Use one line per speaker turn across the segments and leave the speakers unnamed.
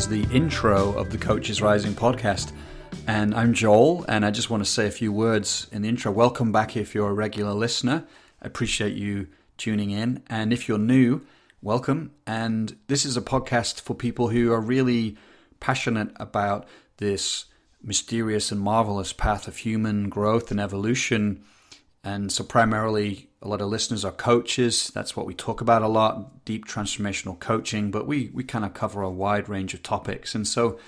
is the intro of the Coaches Rising podcast. And I'm Joel, and I just want to say a few words in the intro. Welcome back if you're a regular listener. I appreciate you tuning in. And if you're new, welcome. And this is a podcast for people who are really passionate about this mysterious and marvelous path of human growth and evolution. And so, primarily, a lot of listeners are coaches. That's what we talk about a lot deep transformational coaching. But we, we kind of cover a wide range of topics. And so,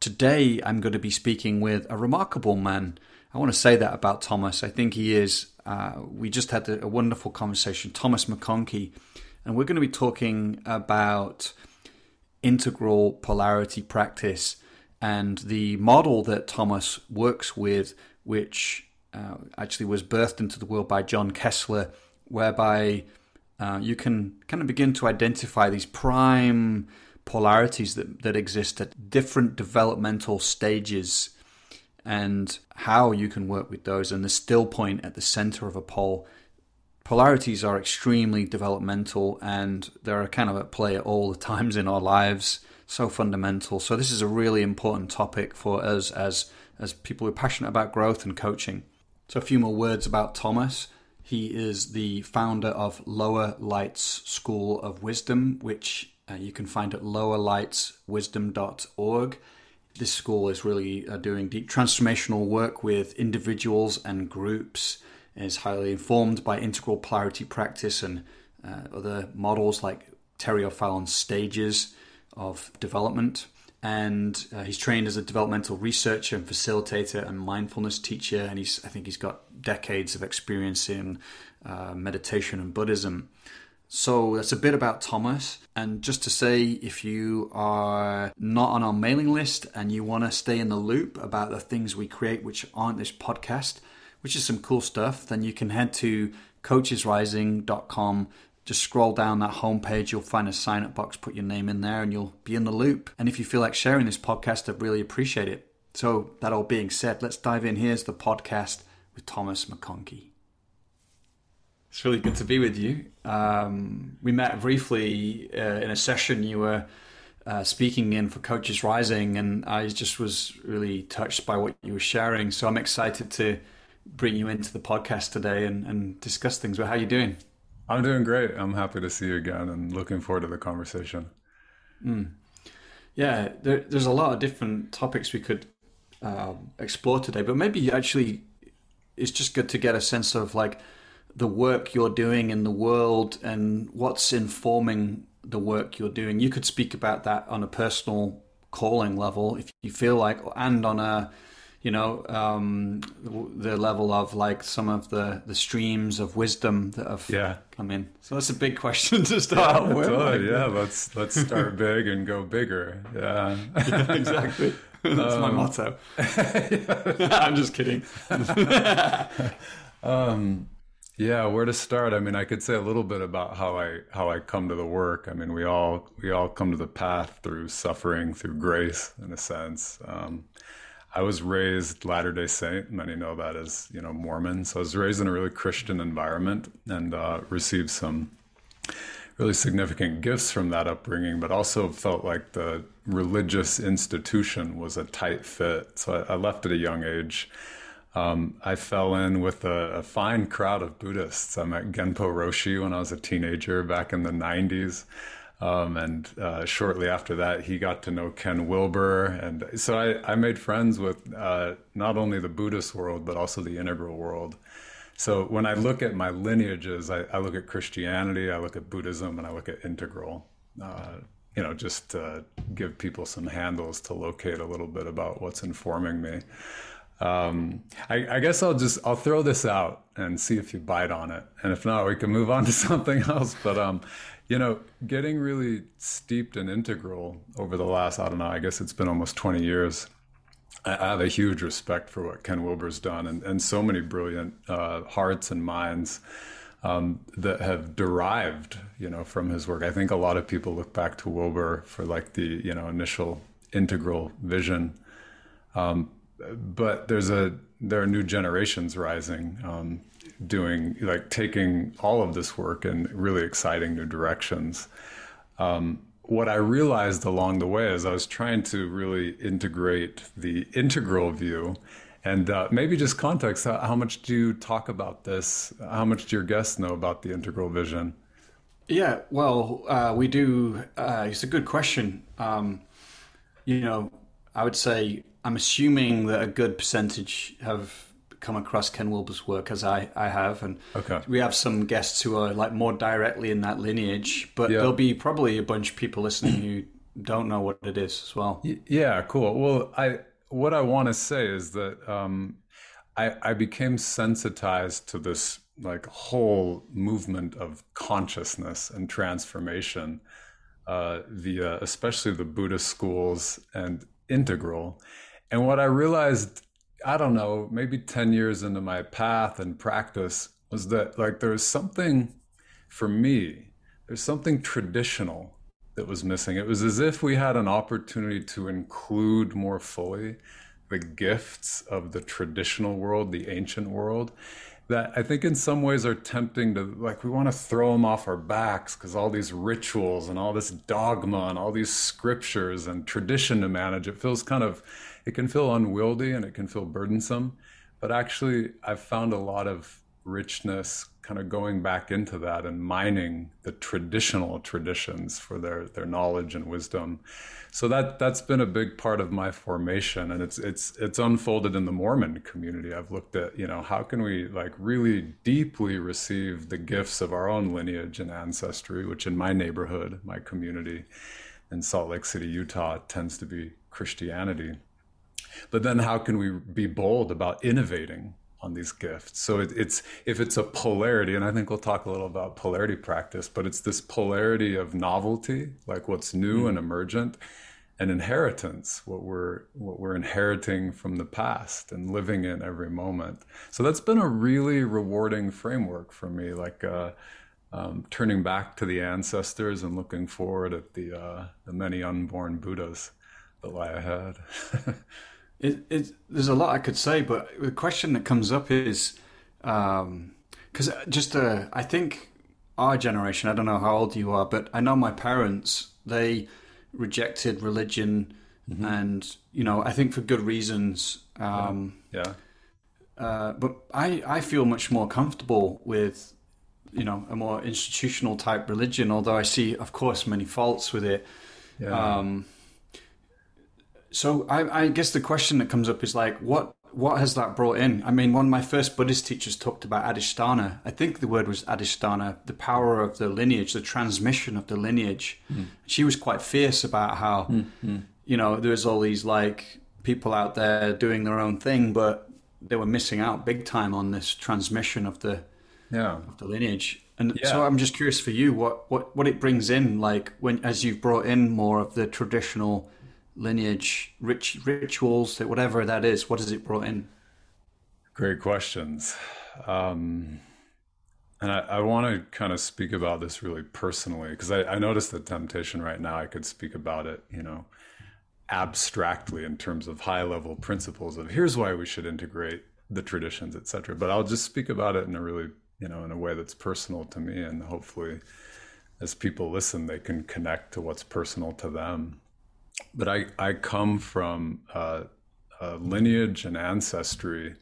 today I'm going to be speaking with a remarkable man. I want to say that about Thomas. I think he is. Uh, we just had a, wonderful conversation, Thomas McConkie, and we're going to be talking about integral polarity practice and the model that Thomas works with, which uh, actually was birthed into the world by John Kesler, whereby uh, you can kind of begin to identify these prime polarities that, that exist at different developmental stages and how you can work with those and the still point at the center of a pole. Polarities are extremely developmental and they're kind of at play at all the times in our lives so fundamental. So this is a really important topic for us as as people who are passionate about growth and coaching. So a few more words about Thomas. He is the founder of Lower Lights School of Wisdom, which uh, you can find at lowerlightswisdom.org. This school is really uh, doing deep transformational work with individuals and groups. It is highly informed by integral polarity practice and uh, other models like Terry O'Fallon's stages of development. And uh, he's trained as a developmental researcher and facilitator and mindfulness teacher. And he's, I think he's got decades of experience in uh, meditation and Buddhism. So that's a bit about Thomas. And just to say, if you are not on our mailing list and you want to stay in the loop about the things we create, which aren't this podcast, which is some cool stuff, then you can head to coachesrising.com just scroll down that homepage, you'll find a sign up box, put your name in there, and you'll be in the loop. And if you feel like sharing this podcast, I'd really appreciate it. So, that all being said, let's dive in. Here's the podcast with Thomas McConkie. It's really good to be with you. Um, we met briefly uh, in a session you were uh, speaking in for Coaches Rising, and I just was really touched by what you were sharing. So I'm excited to bring you into the podcast today and, and discuss things. But how are you doing?
I'm doing great. I'm happy to see you again and looking forward to the conversation.
Mm. Yeah, there, there's a lot of different topics we could uh, explore today, but maybe actually it's just good to get a sense of like the work you're doing in the world and what's informing the work you're doing. You could speak about that on a personal calling level if you feel like, and on a you know um, the level of like some of the the streams of wisdom that have yeah. come in. So that's a big question to start
yeah,
with.
totally. yeah let's let's start big and go bigger. Yeah, yeah
exactly. That's um, my motto. I'm just kidding.
Um, yeah where to start? I mean i could say a little bit about how i how i come to the work. I mean we all we all come to the path through suffering through grace in a sense. Um, I was raised Latter Day Saint. Many know that as you know Mormon. So I was raised in a really Christian environment and uh, received some really significant gifts from that upbringing, but also felt like the religious institution was a tight fit. So I, I left at a young age. Um, I fell in with a, a, fine crowd of Buddhists. I met Genpo Roshi when I was a teenager back in the 90s. Um, and uh, shortly after that, he got to know Ken Wilber. And so I, I made friends with uh, not only the Buddhist world, but also the integral world. So when I look at my lineages, I, I look at Christianity, I look at Buddhism, and I look at integral. Uh, you know, just to give people some handles to locate a little bit about what's informing me. Um, I, I, guess I'll just I'll throw this out and see if you bite on it, and if not, we can move on to something else. But um, you know, getting really steeped in integral over the last, I don't know, I guess it's been almost 20 years. I have a huge respect for what Ken Wilber's done and, and so many brilliant uh, hearts and minds um, that have derived, you know, from his work. I think a lot of people look back to Wilber for like the, you know, initial integral vision. Um, but there's a, there are new generations rising. Um, doing like taking all of this work in really exciting new directions. Um, what I realized along the way is I was trying to really integrate the integral view. And uh, maybe just context, how, how, much do you talk about this? How much do your guests know about the integral vision?
Yeah, well, uh, we do. Uh, it's a good question. Um, you know, I would say I'm assuming that a good percentage have come across Ken Wilber's work as I, I have, and okay. we have some guests who are like more directly in that lineage. But yeah. there'll be probably a bunch of people listening who don't know what it is as well.
Yeah, cool. Well, I what I want to say is that um, I I became sensitized to this like whole movement of consciousness and transformation uh, via especially the Buddhist schools and integral. And what I realized I don't know, maybe 10 years into my path and practice was that like there's something for me, there's something traditional that was missing. It was as if we had an opportunity to include more fully the gifts of the traditional world, the ancient world, that I think in some ways are tempting to like we want to throw them off our backs because all these rituals and all this dogma and all these scriptures and tradition to manage it feels kind of it can feel unwieldy and it can feel burdensome. But actually, I've found a lot of richness kind of going back into that and mining the traditional traditions for their their knowledge and wisdom. So that that's been a big part of my formation and it's it's it's unfolded in the Mormon community. I've looked at, you know, how can we like really deeply receive the gifts of our own lineage and ancestry, which in my neighborhood, my community in Salt Lake City, Utah tends to be Christianity. But then how can we be bold about innovating on these gifts? So it, it's if it's a polarity, and I think we'll talk a little about polarity practice, but it's this polarity of novelty, like what's new mm. and emergent, and inheritance, what we're what we're inheriting from the past and living in every moment. So that's been a really rewarding framework for me, like. Uh, um, turning back to the ancestors and looking forward at the uh, the many unborn Buddhas that lie ahead.
It, it, there's a lot I could say, but the question that comes up is because um, just uh, I think our generation, I don't know how old you are, but I know my parents, they rejected religion mm-hmm. and, you know, I think for good reasons. Um,
yeah.
yeah. Uh, but I, I feel much more comfortable with, you know, a more institutional type religion, although I see, of course, many faults with it. Yeah. Um, so I, I, guess the question that comes up is like, what what has that brought in? I mean, one of my first Buddhist teachers talked about Adhisthana. I think the word was Adhisthana, the power of the lineage, the transmission of the lineage. Mm. She was quite fierce about how, mm-hmm. you know, there's all these like people out there doing their own thing, but they were missing out big time on this transmission of the yeah of the lineage. And yeah. so I'm just curious for you, what what what it brings in, like when as you've brought in more of the traditional lineage, rich rituals, whatever that is? What has it brought in?
Great questions. Um, and I, I want to kind of speak about this really personally because I, I noticed the temptation right now. I could speak about it, you know, abstractly in terms of high level principles of here's why we should integrate the traditions, etc. But I'll just speak about it in a really, you know, in a way that's personal to me, and hopefully, as people listen, they can connect to what's personal to them but I, I come from uh, a lineage and ancestry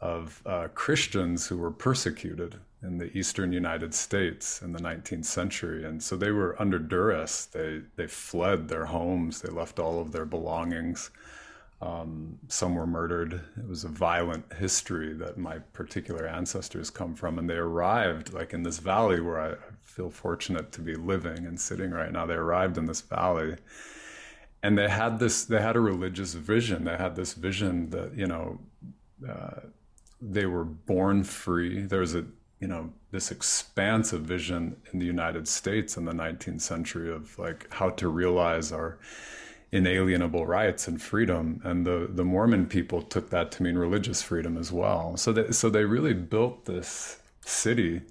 of uh, Christians who were persecuted in the eastern United States in the 19th century. And so they were under duress. They, they fled their homes, they left all of their belongings. Um, some were murdered. It was a violent history that my particular ancestors come from. And they arrived, like in this valley where I feel fortunate to be living and sitting right now. They arrived in this valley and they had this they had a religious vision. They had this vision that you know uh, they were born free. There was a you know this expansive vision in the united states in the 19th century of like how to realize our inalienable rights and freedom. And the the mormon people took that to mean religious freedom as well. So that so they really built this city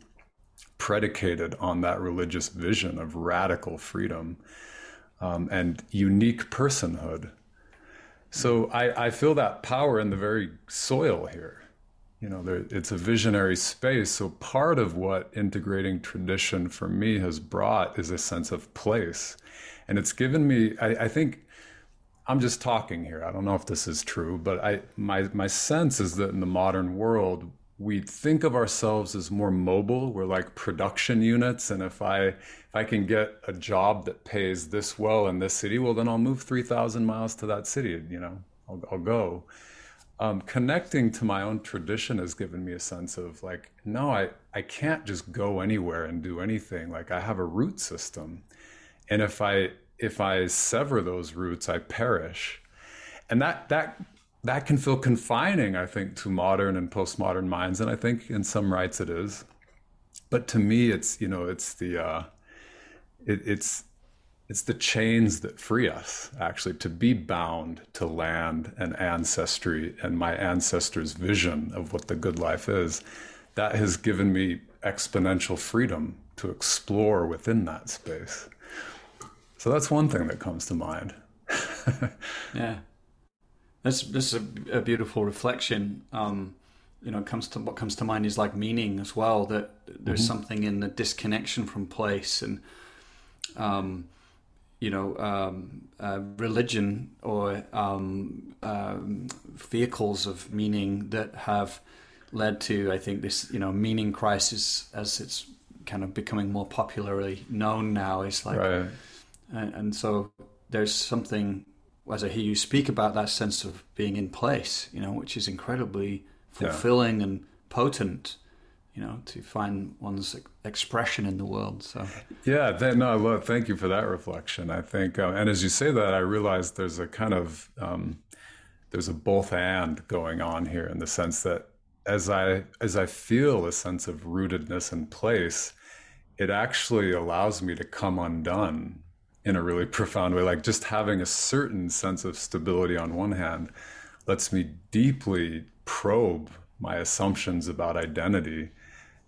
predicated on that religious vision of radical freedom um, and unique personhood. So I, I feel that power in the very soil here. you know, there, it's a visionary space. So part of what integrating tradition for me has brought is a sense of place. And it's given me, I, I think, I'm just talking here. I don't know if this is true, but I my my sense is that in the modern world, we think of ourselves as more mobile. We're like production units, and if I if I can get a job that pays this well in this city, well, then I'll move three thousand miles to that city. You know, I'll, I'll go. Um, connecting to my own tradition has given me a sense of like, no, I I can't just go anywhere and do anything. Like I have a root system, and if I if I sever those roots, I perish, and that that that can feel confining, I think, to modern and postmodern minds, and I think in some rights it is. But to me, it's you know, it's the uh, it, it's it's the chains that free us actually to be bound to land and ancestry and my ancestors' vision of what the good life is. That has given me exponential freedom to explore within that space. So that's one thing that comes to mind.
yeah. That's this is a, a beautiful reflection. Um, you know, comes to what comes to mind is like meaning as well. That there's mm-hmm. something in the disconnection from place and, um, you know, um, uh, religion or um, um, vehicles of meaning that have led to, I think, this you know meaning crisis as it's kind of becoming more popularly known now. Is like, right. and, and so there's something as I hear you speak about that sense of being in place, you know, which is incredibly fulfilling yeah. and potent, you know, to find one's expression in the world. So,
yeah, that, no, love, thank you for that reflection. I think, uh, and as you say that, I realize there's a kind of um, there's a both and going on here in the sense that as I as I feel a sense of rootedness and place, it actually allows me to come undone in a really profound way. Like just having a certain sense of stability on one hand lets me deeply probe my assumptions about identity.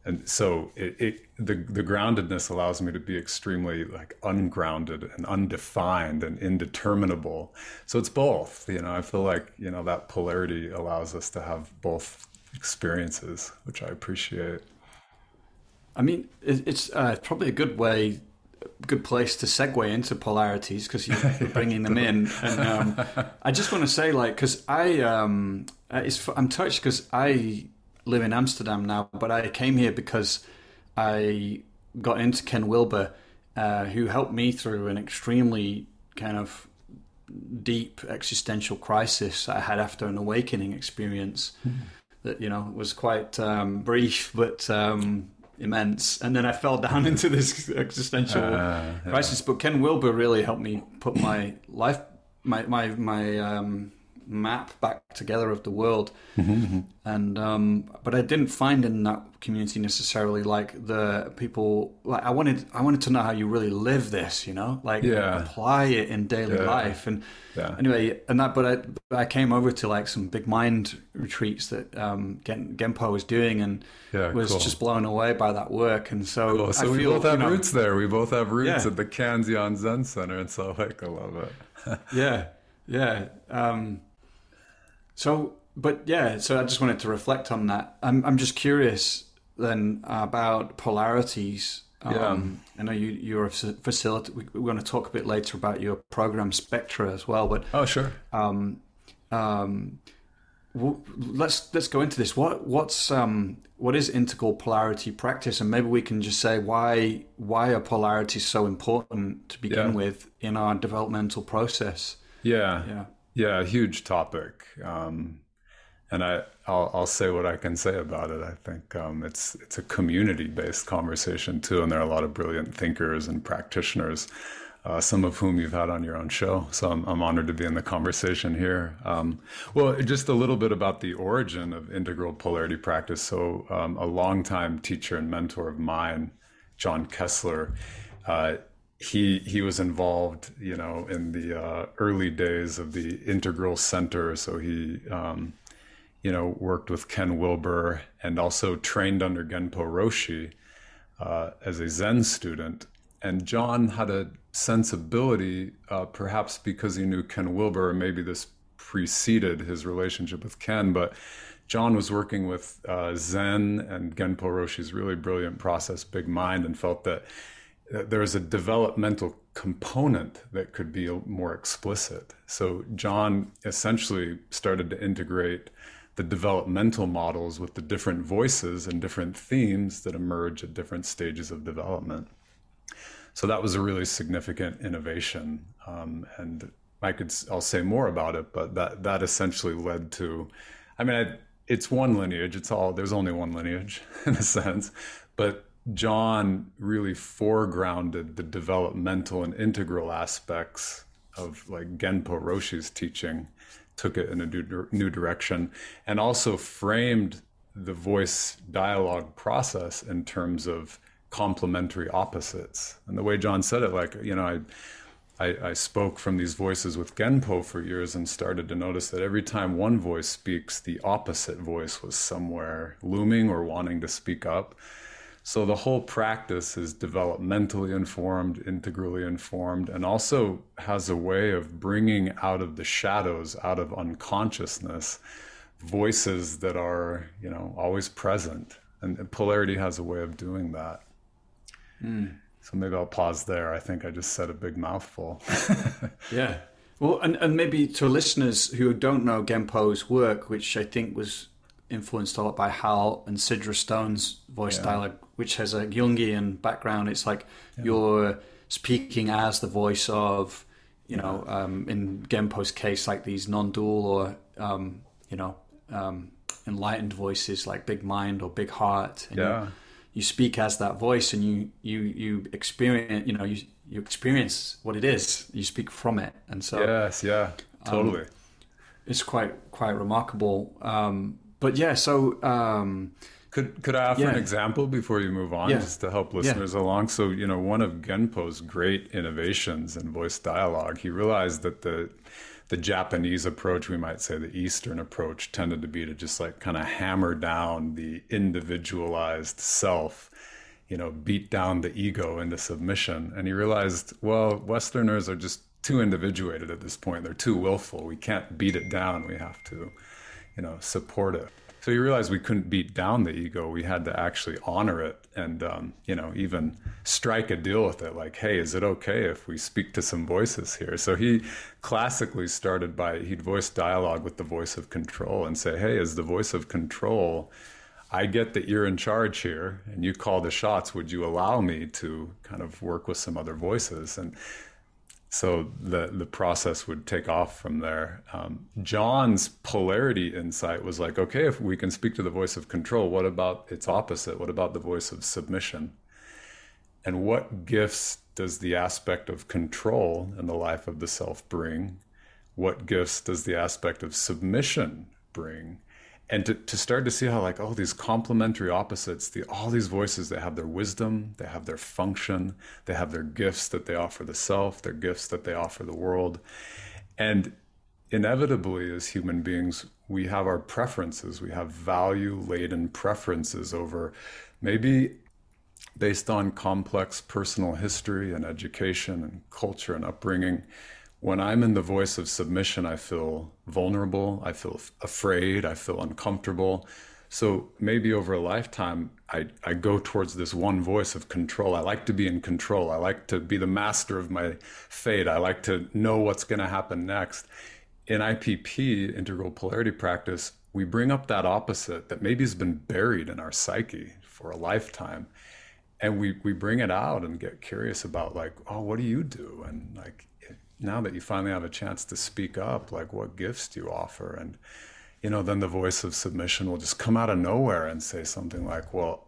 And so it, it, the, the groundedness allows me to be extremely like ungrounded and undefined and indeterminable. So it's both, you know, I feel like, you know, that polarity allows us to have both experiences, which I appreciate.
I mean, it's uh, probably a good way good place to segue into polarities because you're bringing them in. And um, I just want to say, like, because I, um, it's, I'm touched because I live in Amsterdam now, but I came here because I got into Ken Wilber, uh, who helped me through an extremely kind of deep existential crisis I had after an awakening experience. Mm-hmm. That you know was quite um, brief, but um, immense. And then I fell down into this existential uh, yeah. crisis. But Ken Wilber really helped me put my life, my my my um, map back together of the world. Mm-hmm, mm-hmm. And um, but I didn't find in that community necessarily like the people. Like I wanted, I wanted to know how you really live this. You know, like yeah. apply it in daily yeah. life. And yeah. anyway, and that. But I, I came over to like some big mind retreats that um, Genpo was doing, and was cool. just blown away by that work. And so,
cool. so I we feel, both have you know, roots there. We both have roots at the Kanzeon Zen Center in Salt Lake. I love it.
yeah, yeah. Um, so, but yeah, so I just wanted to reflect on that. I'm I'm just curious then about polarities. Um, yeah. I know you you're a facilitator. We're going to talk a bit later about your program Spectra as well, but
oh sure.
Um, um, let's let's go into this. What what's um what is integral polarity practice, and maybe we can just say why why are polarities so important to begin yeah. with in our developmental process?
Yeah, yeah. Yeah, a huge topic. Um, and I, I'll, I'll, say what I can say about it. I think um, it's it's a community based conversation too, and there are a lot of brilliant thinkers and practitioners, uh, some of whom you've had on your own show. So I'm, I'm honored to be in the conversation here. Um, well, just a little bit about the origin of integral polarity practice. So um, a longtime teacher and mentor of mine, John Kesler. Uh, he he was involved, you know, in the uh, early days of the Integral Center. So he, um, you know, worked with Ken Wilber and also trained under Genpo Roshi uh, as a Zen student. And John had a sensibility, uh, perhaps because he knew Ken Wilber, or maybe this preceded his relationship with Ken, but John was working with uh, Zen and Genpo Roshi's really brilliant process, Big Mind, and felt that there was a developmental component that could be more explicit. So John essentially started to integrate the developmental models with the different voices and different themes that emerge at different stages of development. So that was a really significant innovation, um, and I could I'll say more about it, but that that essentially led to, I mean, I, it's one lineage. It's all there's only one lineage in a sense, but John really foregrounded the developmental and integral aspects of like Genpo Roshi's teaching, took it in a new direction, and also framed the voice dialogue process in terms of complementary opposites. And the way John said it, like, you know, I I, I, spoke from these voices with Genpo for years and started to notice that every time one voice speaks, the opposite voice was somewhere looming or wanting to speak up. So the whole practice is developmentally informed, integrally informed, and also has a way of bringing out of the shadows, out of unconsciousness, voices that are, you know, always present. And polarity has a way of doing that. Mm. So maybe I'll pause there. I think I just said a big mouthful.
yeah. Well, and, and maybe to listeners who don't know Genpo's work, which I think was influenced a lot by Hal and Sidra Stone's voice yeah. dialogue, which has a Jungian background. It's like yeah. you're speaking as the voice of, you yeah. know, um, in Genpo's case, like these non-dual or, um, you know, um, enlightened voices like Big Mind or Big Heart.
yeah
you speak as that voice and you you you experience you know you you experience what it is you speak from it and so
yes yeah totally um,
it's quite quite remarkable um, but yeah so um,
could could I offer yeah. an example before you move on, yeah. just to help listeners yeah. along? So you know, one of Genpo's great innovations in voice dialogue, he realized that the the Japanese approach, we might say the Eastern approach, tended to be to just like kind of hammer down the individualized self, you know, beat down the ego into submission. And he realized, well, Westerners are just too individuated at this point. They're too willful. We can't beat it down. We have to, you know, support it. So you realize we couldn't beat down the ego. We had to actually honor it and, um, you know, even strike a deal with it. Like, hey, is it okay if we speak to some voices here? So he classically started by, he'd voice dialogue with the voice of control and say, hey, is the voice of control, I get that you're in charge here and you call the shots. Would you allow me to kind of work with some other voices? And so the the process would take off from there. Um, John's polarity insight was like, okay, if we can speak to the voice of control, what about its opposite? What about the voice of submission? And what gifts does the aspect of control in the life of the self bring? What gifts does the aspect of submission bring? And to, to start to see how like oh these complementary opposites the all these voices that have their wisdom they have their function they have their gifts that they offer the self their gifts that they offer the world. And inevitably as human beings we have our preferences. We have value laden preferences over maybe based on complex personal history and education and culture and upbringing when I'm in the voice of submission, I feel vulnerable, I feel afraid, I feel uncomfortable. So maybe over a lifetime, I, I go towards this one voice of control. I like to be in control. I like to be the master of my fate. I like to know what's going to happen next. In IPP, integral polarity practice, we bring up that opposite that maybe has been buried in our psyche for a lifetime. And we, we bring it out and get curious about, like, oh, what do you do? And like, now that you finally have a chance to speak up, like what gifts do you offer? And, you know, then the voice of submission will just come out of nowhere and say something like, well,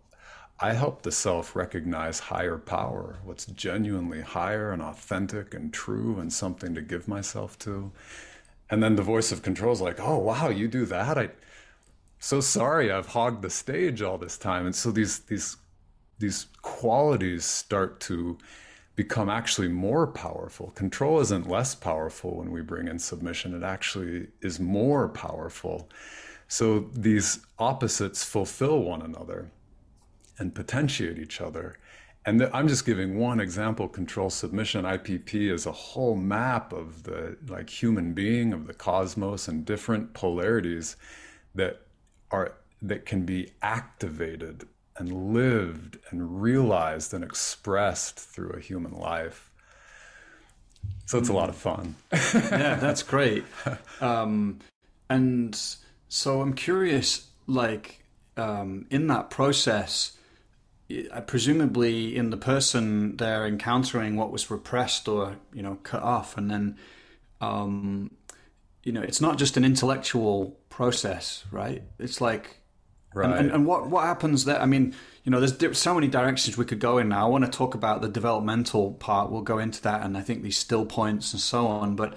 I help the self recognize higher power, what's genuinely higher and authentic and true and something to give myself to. And then the voice of control is like, oh, wow, you do that? I, so sorry I've hogged the stage all this time. And so these, these, these qualities start to become actually more powerful. Control isn't less powerful when we bring in submission, it actually is more powerful. So these opposites fulfill one another and potentiate each other. And I'm just giving one example control submission IPP is a whole map of the like human being of the cosmos and different polarities that are that can be activated and lived and realized and expressed through a human life. So it's a lot of fun.
yeah, that's great. Um, and so I'm curious, like um, in that process, presumably in the person they're encountering what was repressed or you know cut off, and then um, you know it's not just an intellectual process, right? It's like Right. And, and, and, what what happens there? I mean, you know, there's so many directions we could go in now. I want to talk about the developmental part. We'll go into that, and I think these still points and so on. But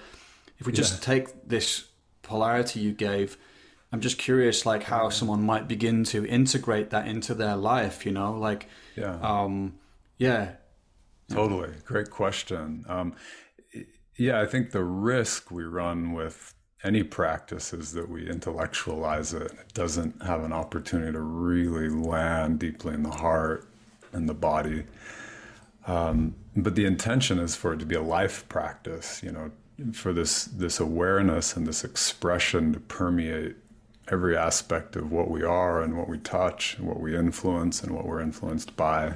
if we just yeah. take this polarity you gave, I'm just curious, like how someone might begin to integrate that into their life. You know, like yeah, um, yeah,
totally. Great question. Um, yeah, I think the risk we run with any practice is that we intellectualize it. It doesn't have an opportunity to really land deeply in the heart and the body. Um, but the intention is for it to be a life practice, you know, for this this awareness and this expression to permeate every aspect of what we are and what we touch and what we influence and what we're influenced by.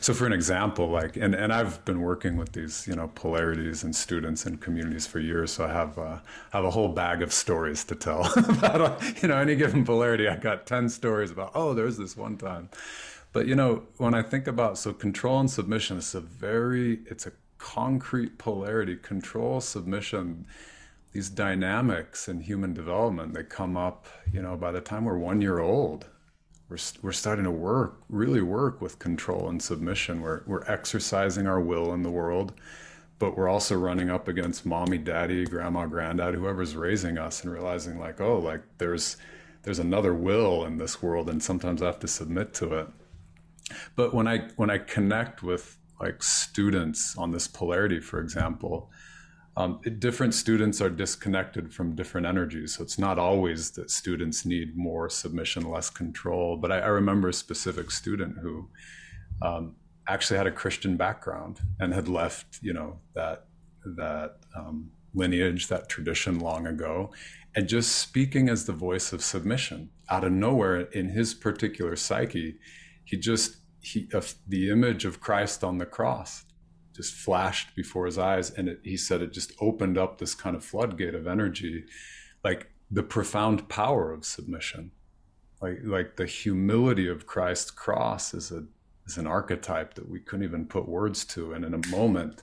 So, for an example, like, and, and I've been working with these, you know, polarities and students and communities for years. So I have uh, have a whole bag of stories to tell about, you know, any given polarity. I got ten stories about, oh, there's this one time. But you know, when I think about so control and submission, it's a very, it's a concrete polarity. Control, submission, these dynamics in human development, they come up, you know, by the time we're one year old we're, we're starting to work, really work with control and submission. We're, we're exercising our will in the world, but we're also running up against mommy, daddy, grandma, granddad, whoever's raising us and realizing like, oh, like there's, there's another will in this world and sometimes I have to submit to it. But when I, when I connect with like students on this polarity, for example, um, different students are disconnected from different energies. So it's not always that students need more submission, less control. But I, I remember a specific student who um, actually had a Christian background and had left, you know, that that um, lineage, that tradition long ago, and just speaking as the voice of submission out of nowhere in his particular psyche, he just he uh, the image of Christ on the cross just flashed before his eyes and it, he said it just opened up this kind of floodgate of energy like the profound power of submission. Like like the humility of christ's cross is a is an archetype that we couldn't even put words to and in a moment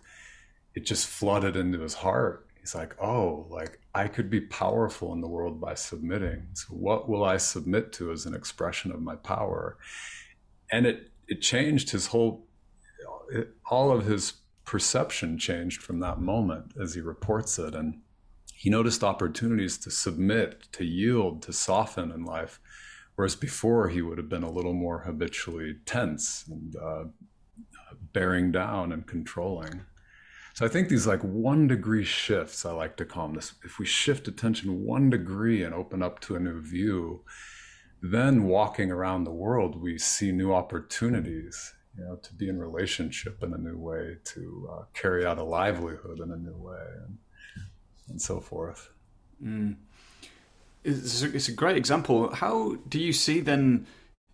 it just flooded into his heart. He's like oh like i could be powerful in the world by submitting. So what will i submit to as an expression of my power? And it it changed his whole all of his perception changed from that moment as he reports it. And he noticed opportunities to submit, to yield, to soften in life. Whereas before, he would have been a little more habitually tense and uh, bearing down and controlling. So I think these like one degree shifts, I like to call them this. If we shift attention one degree and open up to a new view, then walking around the world, we see new opportunities you know, to be in relationship in a new way, to uh, carry out a livelihood in a new way, and, and so forth.
Mm. It's, a, it's a great example. How do you see then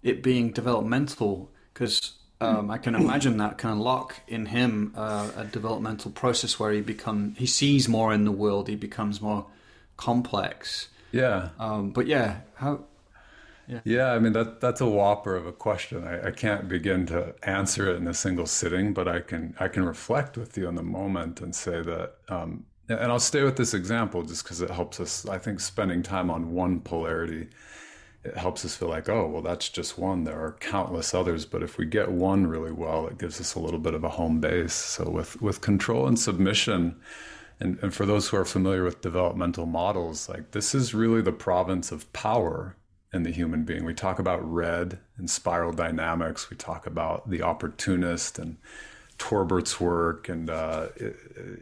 it being developmental? Because um, I can imagine that can unlock in him uh, a developmental process where he become he sees more in the world. He becomes more complex.
Yeah.
Um, but yeah, how
yeah. I mean that that's a whopper of a question. I, I, can't begin to answer it in a single sitting, but I can I can reflect with you in the moment and say that. Um, and I'll stay with this example just because it helps us. I think spending time on one polarity, it helps us feel like, oh, well, that's just one. There are countless others, but if we get one really well, it gives us a little bit of a home base. So with with control and submission. And, and for those who are familiar with developmental models, like this is really the province of power in the human being. We talk about red and spiral dynamics. We talk about the opportunist and Torbert's work and uh,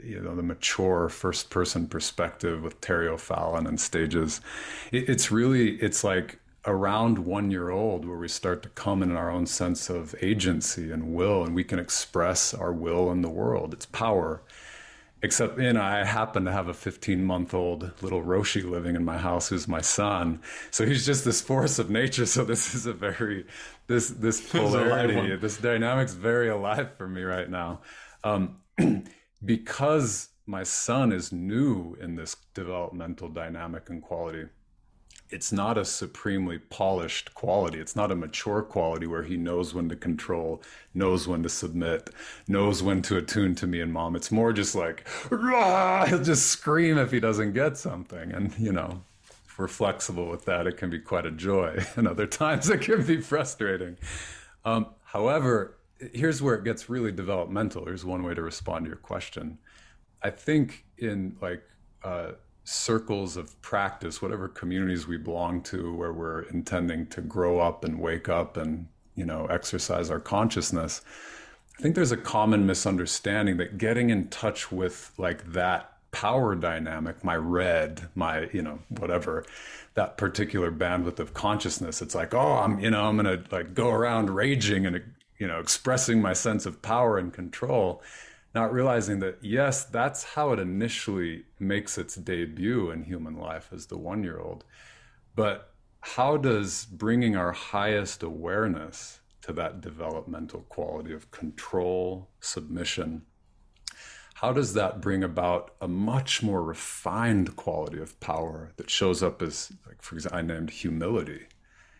you know the mature first person perspective with Terry O'Fallon and stages. It, it's really it's like around one year old where we start to come in our own sense of agency and will, and we can express our will in the world. It's power. Except you know i happen to have a 15 month old little roshi living in my house who's my son. So he's just this force of nature. So this is a very this this polarity this dynamic's very alive for me right now. Um, because my son is new in this developmental dynamic and quality it's not a supremely polished quality. It's not a mature quality where he knows when to control, knows when to submit, knows when to attune to me and mom. It's more just like, Rah! he'll just scream if he doesn't get something. And, you know, if we're flexible with that, it can be quite a joy. And other times it can be frustrating. Um, however, here's where it gets really developmental. Here's one way to respond to your question. I think in like, uh, circles of practice, whatever communities we belong to, where we're intending to grow up and wake up and you know exercise our consciousness. I think there's a common misunderstanding that getting in touch with like that power dynamic, my red, my you know whatever, that particular bandwidth of consciousness. It's like oh I'm you know I'm gonna like go around raging and you know expressing my sense of power and control not realizing that yes that's how it initially makes its debut in human life as the one year old but how does bringing our highest awareness to that developmental quality of control submission how does that bring about a much more refined quality of power that shows up as like for example i named humility.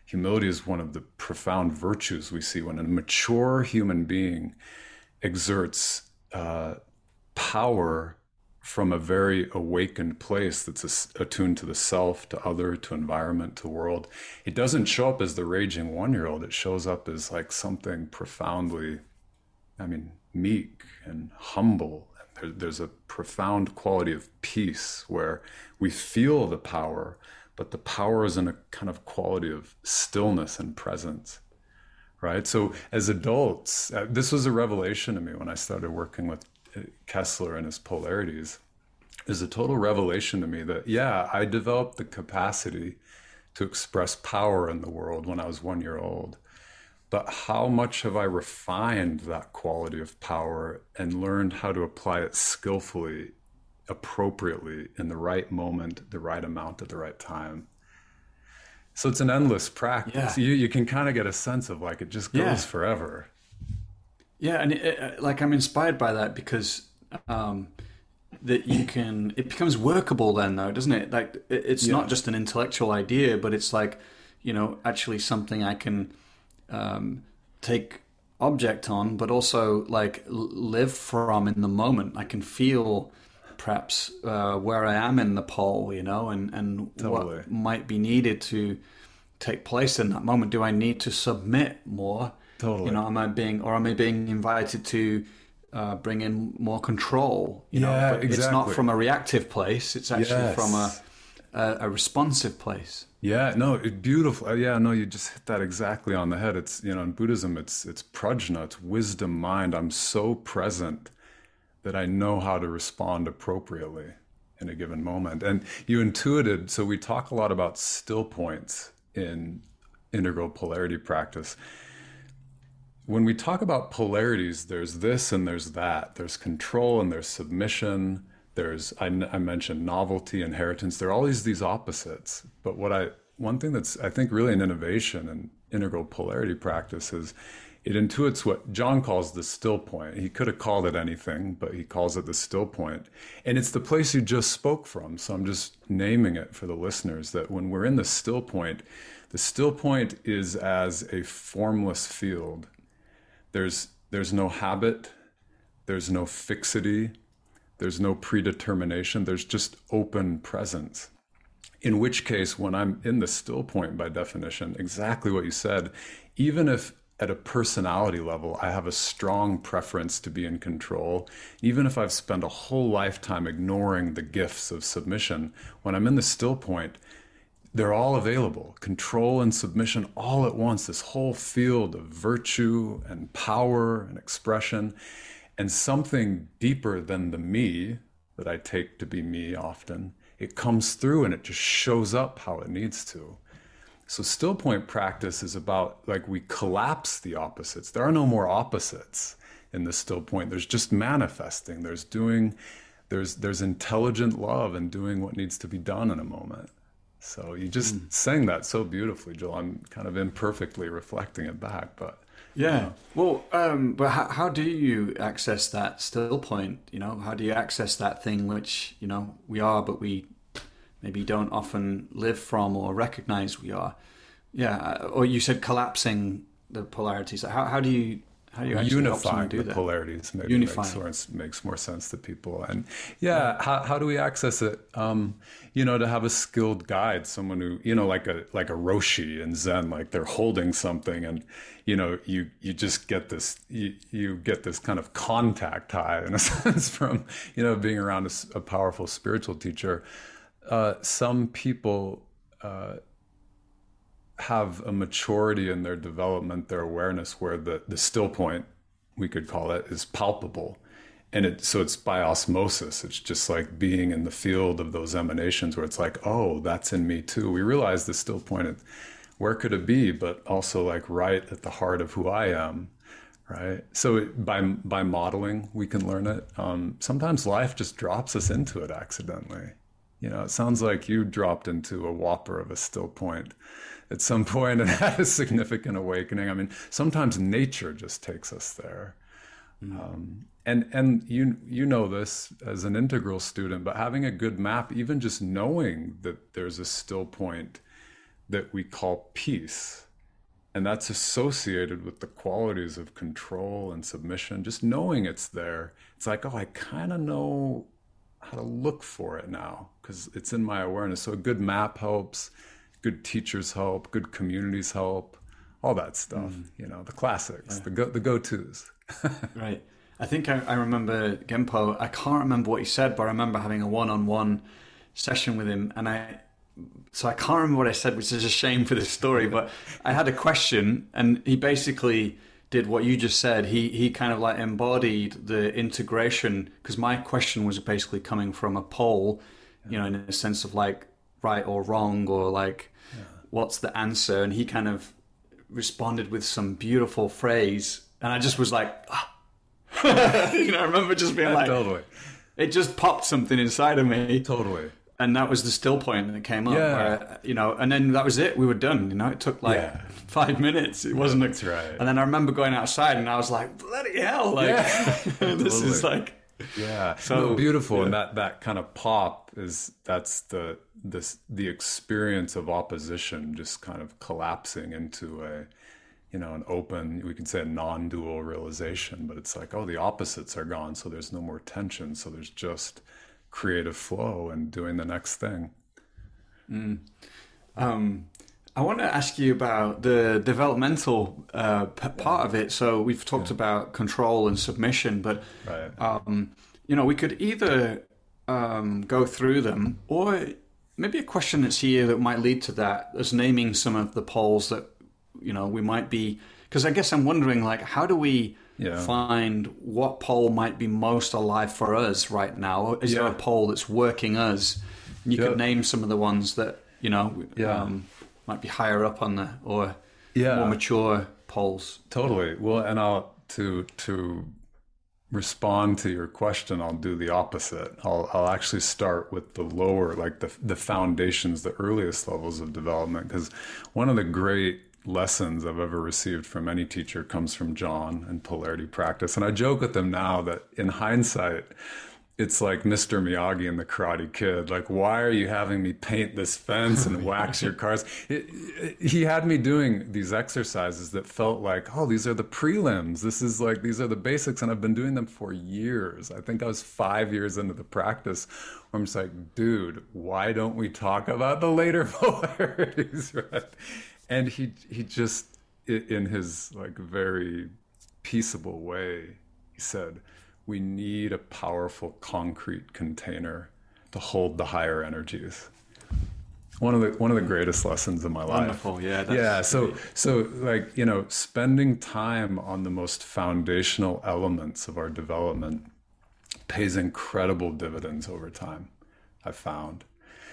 Humility is one of the profound virtues we see when a mature human being exerts uh, power from a very awakened place that's attuned to the self, to other, to environment, to world. It doesn't show up as the raging one year old. It shows up as like something profoundly, I mean, meek and humble. There, there's a profound quality of peace where we feel the power, but the power is in a kind of quality of stillness and presence right? So as adults, uh, this was a revelation to me when I started working with uh, Kesler and his polarities. Is a total revelation to me that yeah, I developed the capacity to express power in the world when I was one year old. But how much have I refined that quality of power and learned how to apply it skillfully, appropriately, in the right moment, the right amount at the right time? So it's an endless practice. Yeah. You you can kind of get a sense of like it just goes yeah. forever.
Yeah, and it, it, like I'm inspired by that because um, that you can it becomes workable then though, doesn't it? Like it, it's yeah. not just an intellectual idea, but it's like you know actually something I can um, take object on, but also like live from in the moment. I can feel perhaps uh, where I am in the pole, you know, and and totally. what might be needed to take place in that moment. Do I need to submit more?
Totally.
You know, am I being or am I being invited to uh, bring in more control? You yeah, know, but exactly. it's not from a reactive place. It's actually yes. from a, a, a responsive place.
Yeah, no, it, beautiful. Uh, yeah, no, you just hit that exactly on the head. It's you know, in Buddhism, it's it's prajna, it's wisdom, mind. I'm so present that I know how to respond appropriately in a given moment. And you intuited, so we talk a lot about still points in integral polarity practice. When we talk about polarities, there's this and there's that. There's control and there's submission. There's I, I mentioned novelty, inheritance. There are always these opposites. But what I one thing that's I think really an innovation in integral polarity practice is it intuits what John calls the still point. He could have called it anything, but he calls it the still point. And it's the place you just spoke from. So I'm just naming it for the listeners that when we're in the still point, the still point is as a formless field. There's there's no habit, there's no fixity, there's no predetermination, there's just open presence. In which case, when I'm in the still point by definition, exactly what you said, even if at a personality level, I have a strong preference to be in control. Even if I've spent a whole lifetime ignoring the gifts of submission, when I'm in the still point, they're all available control and submission all at once, this whole field of virtue and power and expression, and something deeper than the me that I take to be me often. It comes through and it just shows up how it needs to. So still point practice is about like we collapse the opposites. There are no more opposites in the still point. There's just manifesting. There's doing there's there's intelligent love and doing what needs to be done in a moment. So you just mm. sang that so beautifully, Joel. I'm kind of imperfectly reflecting it back, but
yeah. You know. Well, um, but how, how do you access that still point? You know, how do you access that thing which you know we are, but we maybe don't often live from or recognize we are? Yeah. Uh, or you said collapsing the polarities. How how do you how do you
unify the that? polarities maybe makes more, makes more sense to people and yeah, yeah. How, how do we access it um, you know to have a skilled guide someone who you know like a like a roshi in zen like they're holding something and you know you you just get this you, you get this kind of contact high in a sense from you know being around a, a powerful spiritual teacher uh, some people uh, have a maturity in their development, their awareness, where the, the still point, we could call it, is palpable. And it, so it's by osmosis. It's just like being in the field of those emanations where it's like, oh, that's in me too. We realize the still point, where could it be? But also like right at the heart of who I am, right? So by, by modeling, we can learn it. Um, sometimes life just drops us into it accidentally. You know, it sounds like you dropped into a whopper of a still point at some point and had a significant awakening. I mean, sometimes nature just takes us there. Mm. Um, and and you you know this as an integral student, but having a good map, even just knowing that there's a still point that we call peace, and that's associated with the qualities of control and submission. Just knowing it's there, it's like, oh, I kind of know how to look for it now because it's in my awareness. So a good map helps good teachers help, good communities help, all that stuff. Mm. You know, the classics, yeah. the go the go tos.
right. I think I, I remember Genpo. I can't remember what he said, but I remember having a one on one session with him, and I. So I can't remember what I said, which is a shame for this story. But I had a question, and he basically did what you just said. He he kind of like embodied the integration because my question was basically coming from a pole, you know, in a sense of like right or wrong or like yeah. what's the answer and he kind of responded with some beautiful phrase and i just was like ah. you know i remember just being like
totally
it just popped something inside of me
totally
and that was the still point that came up yeah. Where, you know and then that was it. We were done you know? It took like yeah. five minutes. It wasn't
that's right.
And then i remember going outside and i was like bloody hell like yeah. this is like
yeah. So no, beautiful. And that that kind of pop is that's the this the experience of opposition just kind of collapsing into a you know an open we can say a non-dual realization but it's like oh the opposites are gone so there's no more tension. So there's just creative flow and doing the next thing
mm. um, i want to ask you about the developmental uh, p- part of it so we've talked yeah. about control and submission but right. um, you know we could either um, go through them or maybe a question that's here that might lead to that is naming some of the poles that you know we might be because I guess I'm wondering like how do we yeah. find what pole might be most alive for us right now? Is yeah. there a pole that's working us? And you yeah. could name some of the ones that you know um, might be higher up on the or more mature poles.
Totally. Well, and I'll to to respond to your question, I'll do the opposite. I'll, I'll actually start with the lower, like the, the foundations, the earliest levels of development. Because one of the great lessons I've ever received from any teacher comes from John and polarity practice. And I joke with them now that in hindsight, it's like Mr. Miyagi and the Karate Kid. Like, why are you having me paint this fence and oh, wax your cars? It, it, he had me doing these exercises that felt like, oh, these are the prelims. This is like, these are the basics. And I've been doing them for years. I think I was five years into the practice where I'm just like, dude, why don't we talk about the later polarities? right? And he, he just, in his like very peaceable way, he said, we need a powerful concrete container to hold the higher energies. One of the one of the greatest lessons in my life.
Wonderful, yeah.
yeah. So great. so like you know, spending time on the most foundational elements of our development pays incredible dividends over time. I've found.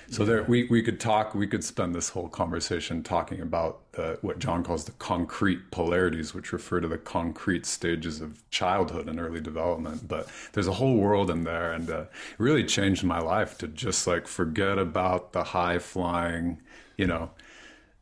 So there, we, we could talk, we could spend this whole conversation talking about the, what John calls the concrete polarities, which refer to the concrete stages of childhood and early development. But there's a whole world in there, and uh, it really changed my life to just like forget about the high flying, you know,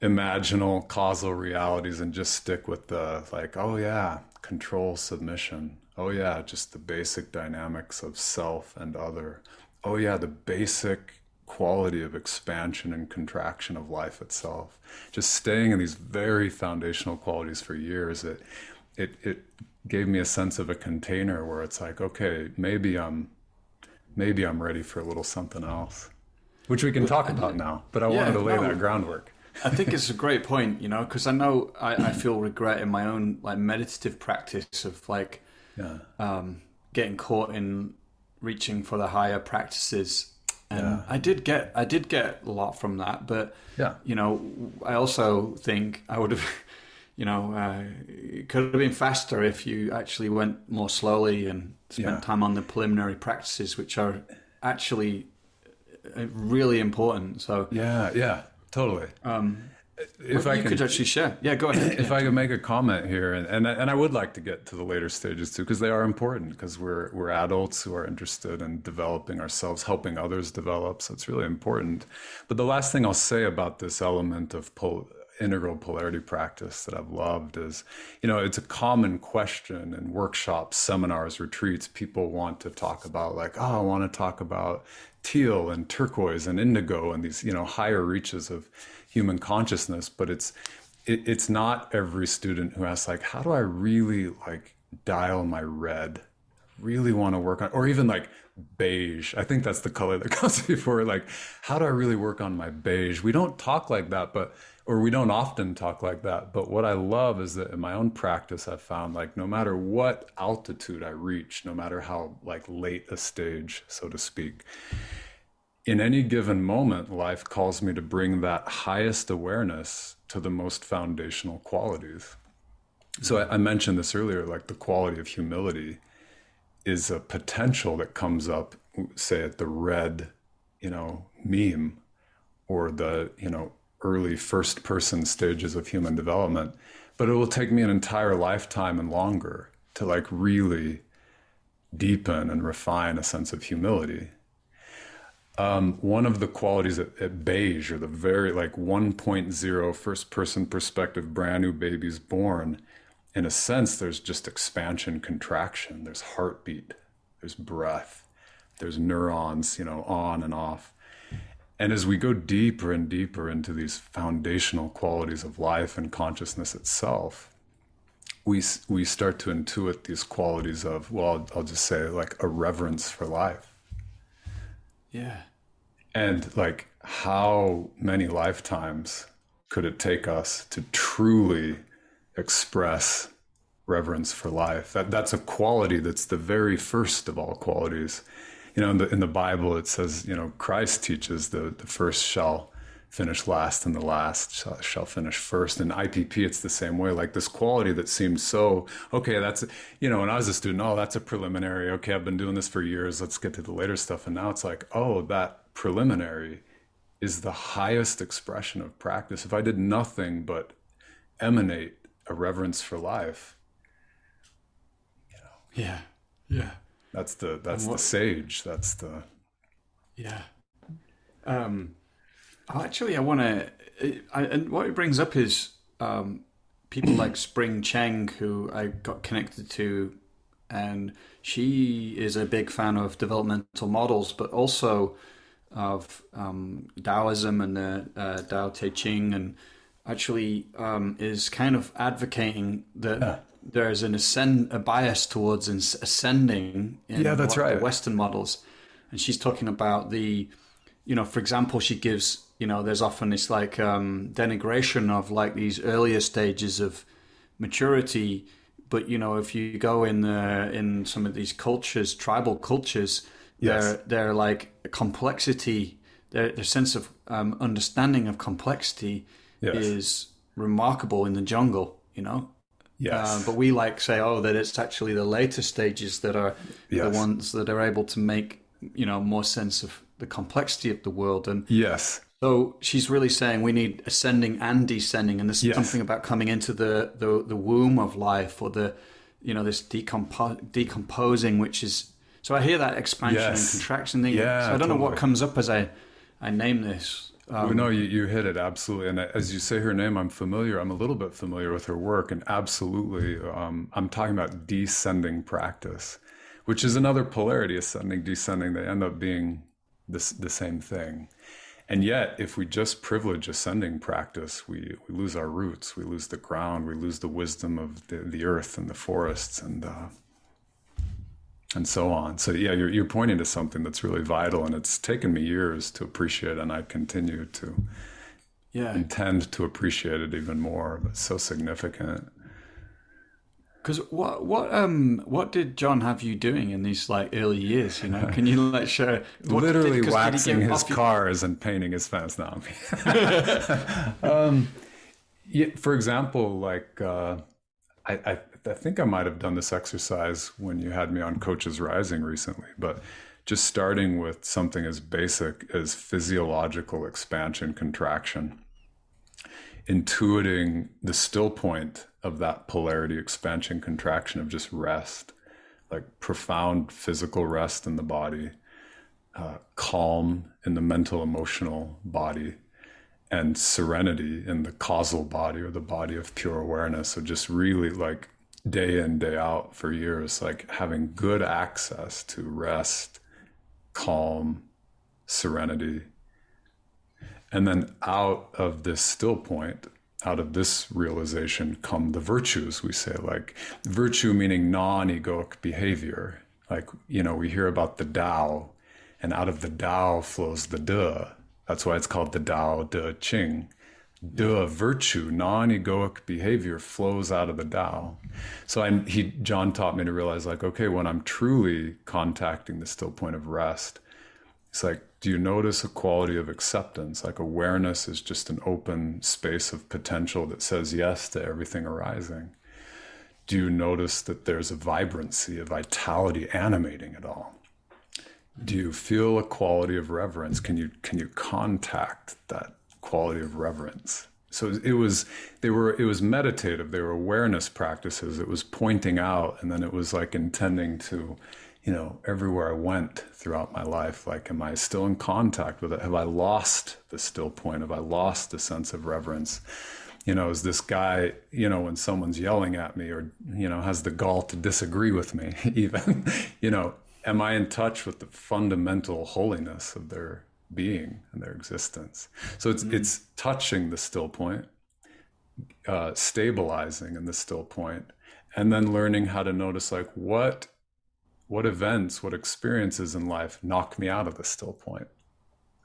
imaginal causal realities and just stick with the like, oh yeah, control submission. Oh yeah, just the basic dynamics of self and other. Oh yeah, the basic quality of expansion and contraction of life itself. Just staying in these very foundational qualities for years, it it it gave me a sense of a container where it's like, okay, maybe I'm maybe I'm ready for a little something else. Which we can talk about now, but I yeah, wanted to lay no, that groundwork.
I think it's a great point, you know, because I know I, I, feel regret in my own like meditative practice of like yeah. um, getting caught in reaching for the higher practices and yeah. I did get I did get a lot from that, but yeah, you know, I also think I would have, you know, uh, it could have been faster if you actually went more slowly and spent yeah. time on the preliminary practices, which are actually uh, really important. So
yeah, yeah, totally. Um,
if I could actually share, yeah, go ahead.
If I could make a comment here, and and, and I would like to get to the later stages too, because they are important. Because we're we're adults who are interested in developing ourselves, helping others develop. So it's really important. But the last thing I'll say about this element of pol- integral polarity practice that I've loved is, you know, it's a common question in workshops, seminars, retreats. People want to talk about like, oh, I want to talk about teal and turquoise and indigo and these you know higher reaches of human consciousness but it's it, it's not every student who asks like how do i really like dial my red? Really want to work on or even like beige. I think that's the color that comes before like how do i really work on my beige? We don't talk like that but or we don't often talk like that but what i love is that in my own practice i've found like no matter what altitude i reach no matter how like late a stage so to speak in any given moment life calls me to bring that highest awareness to the most foundational qualities so I, I mentioned this earlier like the quality of humility is a potential that comes up say at the red you know meme or the you know early first person stages of human development, but it will take me an entire lifetime and longer to like really deepen and refine a sense of humility. Um, one of the qualities at, at, beige or the very like 1.0 first person perspective brand new babies born in a sense there's just expansion contraction there's heartbeat there's breath there's neurons you know on and off and as we go deeper and deeper into these foundational qualities of life and consciousness itself, we we start to intuit these qualities of well, I'll just say like a reverence for life.
Yeah.
And like how many lifetimes could it take us to truly express reverence for life? That that's a quality that's the very first of all qualities you know, in the in the Bible it says, you know, Christ teaches the the first shall finish last and the last shall, finish first. In IPP, it's the same way. Like this quality that seems so okay. That's you know, when I was a student, oh, that's a preliminary. Okay, I've been doing this for years. Let's get to the later stuff. And now it's like, oh, that preliminary is the highest expression of practice. If I did nothing but emanate a reverence for life,
you know. Yeah. Yeah.
That's the that's what, the sage. That's the
yeah. Um, actually, I want to. And what it brings up is um, people like Spring Cheng, who I got connected to, and she is a big fan of developmental models, but also of um, Taoism and the uh, Tao Te Ching, and actually um, is kind of advocating that yeah there's an ascend a bias towards ascending in
yeah that's right
western models and she's talking about the you know for example she gives you know there's often this like um, denigration of like these earlier stages of maturity but you know if you go in the in some of these cultures tribal cultures yes. they're they're like complexity their, their sense of um, understanding of complexity yes. is remarkable in the jungle you know Yes. Uh, but we like say, oh, that it's actually the later stages that are yes. the ones that are able to make you know more sense of the complexity of the world. And
yes,
so she's really saying we need ascending and descending, and there's
Yes.
something about coming into the, the the womb of life or the you know this decompo- decomposing, which is so I hear that expansion
Yes.
and contraction thing.
Yeah,
so I don't know what comes up as I I name this. Um,
Well, no, you, you hit it absolutely. And as you say her name, I'm familiar. I'm a little bit familiar with her work, and absolutely, um, I'm talking about descending practice, which is another polarity: ascending, descending. They end up being this the same thing. And yet, if we just privilege ascending practice, we, we lose our roots, we lose the ground, we lose the wisdom of the, the earth and the forests, and uh, and so on. So yeah, you're you're pointing to something that's really vital, and it's taken me years to appreciate, and I continue to
yeah,
intend to appreciate it even more. But it's so significant.
Because what what um what did John have you doing in these like early years? You know, can you like share? what did-
waxing his cars and painting his fence. Now, um, yeah, for example, like uh, I, I, I think I might have done this exercise when you had me on Coaches Rising recently, but just starting with something as basic as physiological expansion contraction, intuiting the still point of that polarity expansion contraction of just rest, like profound physical rest in the body, uh, calm in the mental emotional body, and serenity in the causal body or the body of pure awareness. So just really like day in, day out for years, like having good access to rest, calm, serenity. And then out of this still point, out of this realization come the virtues, we say, like virtue meaning non egoic behavior. Like, you know, we hear about the Tao, and out of the Tao flows the De. That's why it's called the Tao De Ching. De virtue, non-egoic behavior flows out of the Tao. So I, he, John taught me to realize, like, okay, when I'm truly contacting the still point of rest, it's like, do you notice a quality of acceptance? Like awareness is just an open space of potential that says yes to everything arising. Do you notice that there's a vibrancy, a vitality animating it all? Do you feel a quality of reverence? Can you can you contact that quality of reverence? So it was they were it was meditative. They were awareness practices. It was pointing out, and then it was like intending to, you know, everywhere I went throughout my life. Like, am I still in contact with it? Have I lost the still point? Have I lost the sense of reverence? You know, is this guy, you know, when someone's yelling at me or, you know, has the gall to disagree with me, even, you know, am I in touch with the fundamental holiness of their being and their existence? So it's it's touching the still point, uh, stabilizing in the still point, and then learning how to notice like what what events, what experiences in life knock me out of the still point.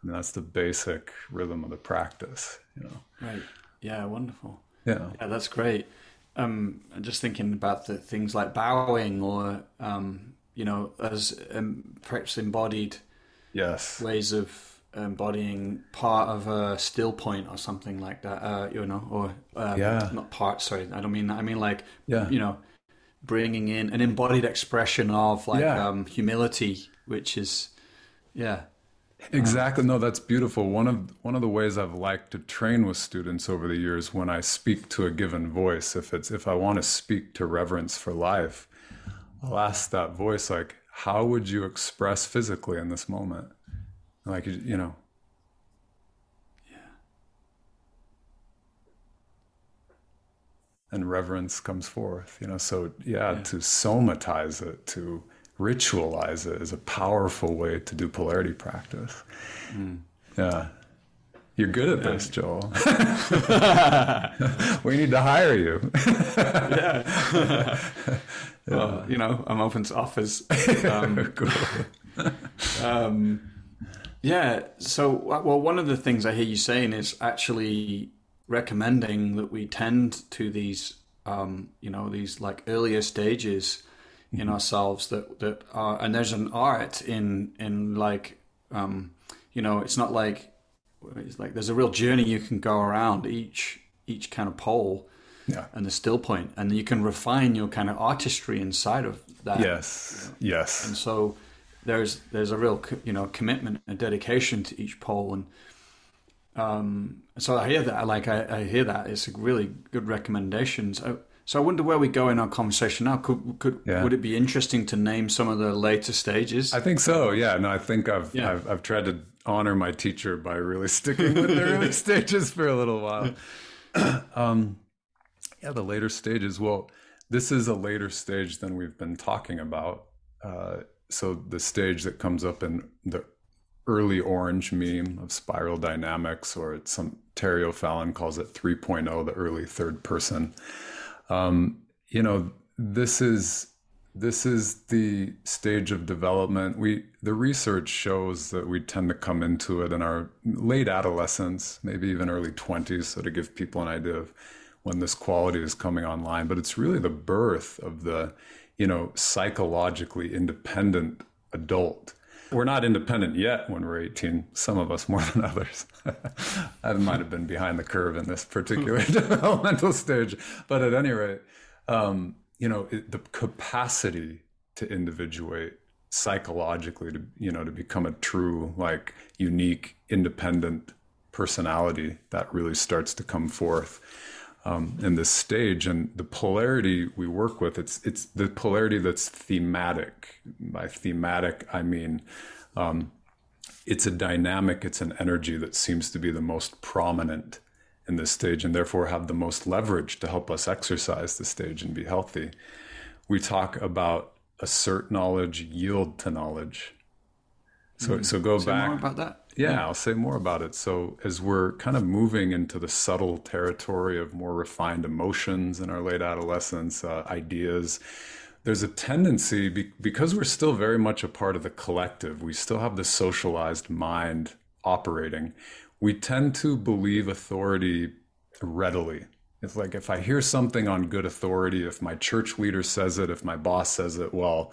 And that's the basic rhythm of the practice, you know.
Right. Yeah. Wonderful.
Yeah.
Yeah, that's great. Um, I'm just thinking about the things like bowing or, um, you know, as um, perhaps embodied
Yes.
ways of embodying part of a still point or something like that, uh, you know, or um,
Yeah.
not part, sorry, I don't mean that. I mean like,
Yeah.
you know, bringing in an embodied expression of like
Yeah.
um, humility, which is, yeah,
Exactly. No, that's beautiful. One of one of the ways I've liked to train with students over the years when I speak to a given voice, if it's if I want to speak to reverence for life, I'll ask that voice like, how would you express physically in this moment? Like you know. And reverence comes forth, you know. So yeah, to somatize it, to ritualize it is a powerful way to do polarity practice. Yeah. You're good at this, Joel. we need to hire you. yeah.
Well, you know, I'm open to offers. Um, um, yeah. So, well, one of the things I hear you saying is actually recommending that we tend to these, um, you know, these like earlier stages in ourselves that that are, and there's an art in in like, um, you know, it's not like it's like there's a real journey you can go around each each kind of pole
Yeah.
and the still point, and you can refine your kind of artistry inside of that.
Yes. Yes.
And so, there's there's a real you know commitment and dedication to each pole, and um, so I hear that. Like I, I hear that it's a really good recommendation. So, so I wonder where we go in our conversation now. Could could
Yeah.
would it be interesting to name some of the later stages?
I think so. Yeah. No, I think I've,
Yeah.
I've I've tried to honor my teacher by really sticking with the early stages for a little while. um, yeah, the later stages. Well, this is a later stage than we've been talking about. Uh, so the stage that comes up in the early orange meme of spiral dynamics, or some Terry O'Fallon calls it 3.0, the early third person. Um, you know, this is this is the stage of development. We the research shows that we tend to come into it in our late adolescence, maybe even early 20s, so to give people an idea of when this quality is coming online. But it's really the birth of the, you know, psychologically independent adult. We're not independent yet when we're 18, some of us more than others. I might have been behind the curve in this particular developmental stage. But at any rate, um, you know, it, the capacity to individuate psychologically to, you know, to become a true, like, unique, independent personality that really starts to come forth um, in this stage and the polarity we work with it's it's the polarity that's thematic. By thematic i mean um, it's a dynamic it's an energy that seems to be the most prominent in this stage and therefore have the most leverage to help us exercise the stage and be healthy. We talk about assert knowledge yield to knowledge. So so go
Say
back
more about that.
Yeah, I'll say more about it. So, as we're kind of moving into the subtle territory of more refined emotions in our late adolescence, uh, ideas, there's a tendency, be- because we're still very much a part of the collective, we still have the socialized mind operating, we tend to believe authority readily. It's like if I hear something on good authority, if my church leader says it, if my boss says it, well,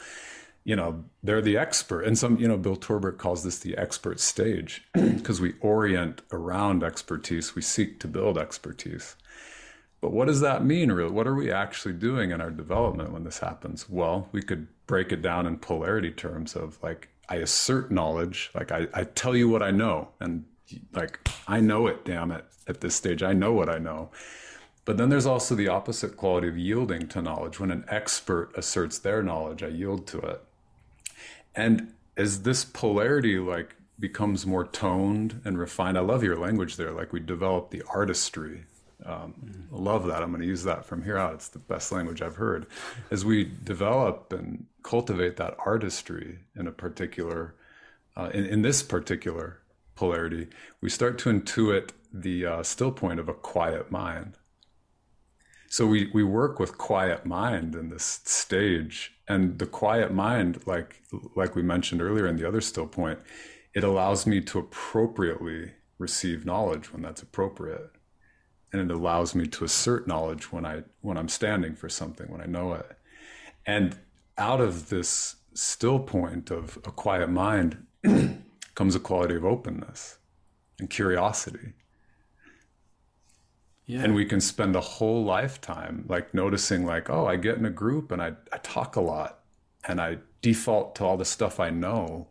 you know they're the expert. And some you know bill torbert calls this the expert stage because we orient around expertise. We seek to build expertise. But what does that mean really? What are we actually doing in our development when this happens? Well we could break it down in polarity terms of like i assert knowledge like i, I tell you what i know and like i know it damn it at this stage i know what i know. But then there's also the opposite quality of yielding to knowledge. When an expert asserts their knowledge, I yield to it. And as this polarity like becomes more toned and refined, I love your language there. Like we develop the artistry. Um, I love that. I'm going to use that from here out. It's the best language I've heard. As we develop and cultivate that artistry in a particular, uh, in, in this particular polarity, we start to intuit the uh, still point of a quiet mind. So we, we work with quiet mind in this stage, and the quiet mind, like like we mentioned earlier in the other still point, it allows me to appropriately receive knowledge when that's appropriate, and it allows me to assert knowledge when I when I'm standing for something when I know it, and out of this still point of a quiet mind comes a quality of openness and curiosity
Yeah.
and we can spend a whole lifetime like noticing like oh i get in a group and I, I talk a lot and i default to all the stuff i know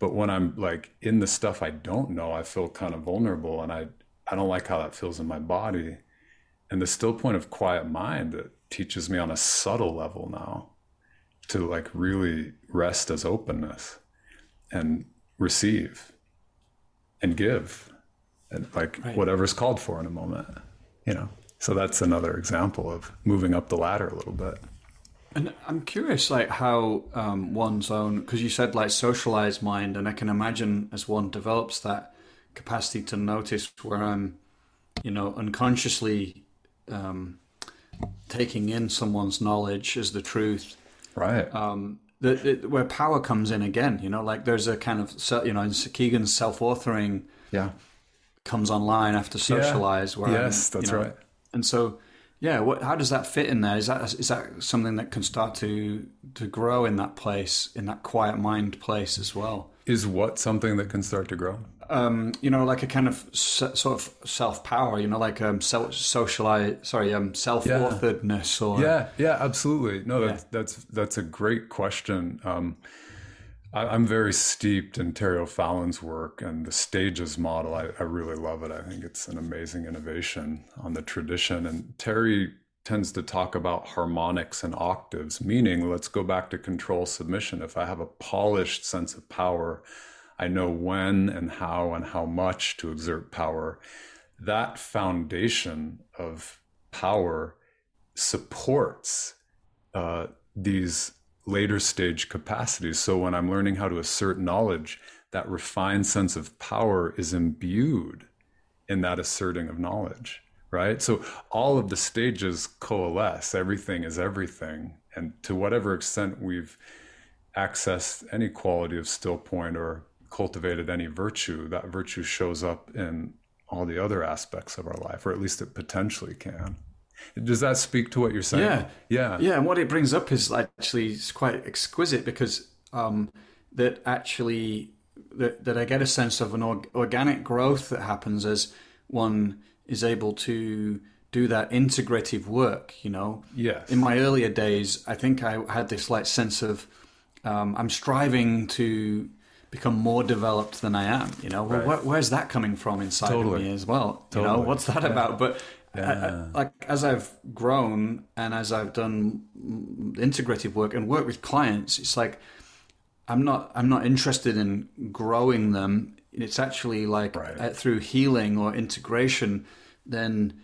but when i'm like in the stuff i don't know i feel kind of vulnerable and i i don't like how that feels in my body and the still point of quiet mind that teaches me on a subtle level now to like really rest as openness and receive and give and like
Right.
whatever's called for in a moment you know. So that's another example of moving up the ladder a little bit.
And I'm curious, like how um, one's own, because you said like socialized mind, and I can imagine as one develops that capacity to notice where I'm, you know, unconsciously um, taking in someone's knowledge as the truth.
right.
Um, the, the, where power comes in again, you know, like there's a kind of, you know, in Kegan's self-authoring
yeah
comes online after socialize. Where I'm,
yes
you
that's
know,
right
And so, yeah, what, how does that fit in there? Is that is that something that can start to to grow in that place, in that quiet mind place as well?
is what something that can start to grow
Um, you know, like a kind of se- sort of self power. You know, like um, self socialize. Sorry, um, self authoredness or
yeah yeah absolutely no that's that's that's a great question um I, am very steeped in Terry O'Fallon's work and the stages model. I, I really love it. I think it's an amazing innovation on the tradition. And Terry tends to talk about harmonics and octaves, meaning let's go back to control submission. If I have a polished sense of power, I know when and how and how much to exert power. That foundation of power supports uh, these later stage capacities. So when I'm learning how to assert knowledge, that refined sense of power is imbued in that asserting of knowledge, right? So all of the stages coalesce, everything is everything. And to whatever extent we've accessed any quality of still point or cultivated any virtue, that virtue shows up in all the other aspects of our life, or at least it potentially can. Does that speak to what you're saying?
Yeah, yeah, yeah. And what it brings up is actually it's quite exquisite because um, that actually that, that I get a sense of an organic growth that happens as one is able to do that integrative work. You know,
yes.
In my earlier days, I think I had this like sense of um, I'm striving to become more developed than I am. You know, right. well, where, where's that coming from inside totally. of me as well? Totally. You know, what's that yeah. about? But yeah. I, I, like as I've grown and as I've done integrative work and work with clients, it's like I'm not I'm not interested in growing them. It's actually like right. uh, through healing or integration, then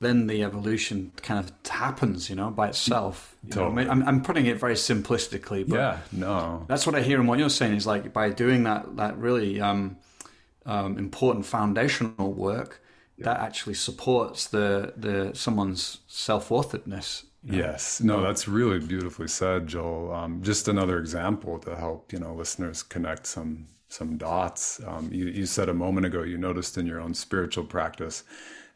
then the evolution kind of happens, you know, by itself. Totally. Know? I'm, I'm putting it very simplistically, but
yeah, no,
that's what I hear And what you're saying is like by doing that that really um, um, important foundational work that actually supports the the someone's self authoredness.
You know? Yes, no, that's really beautifully said, Joel. Um, just another example to help you know listeners connect some some dots. Um, you, you said a moment ago you noticed in your own spiritual practice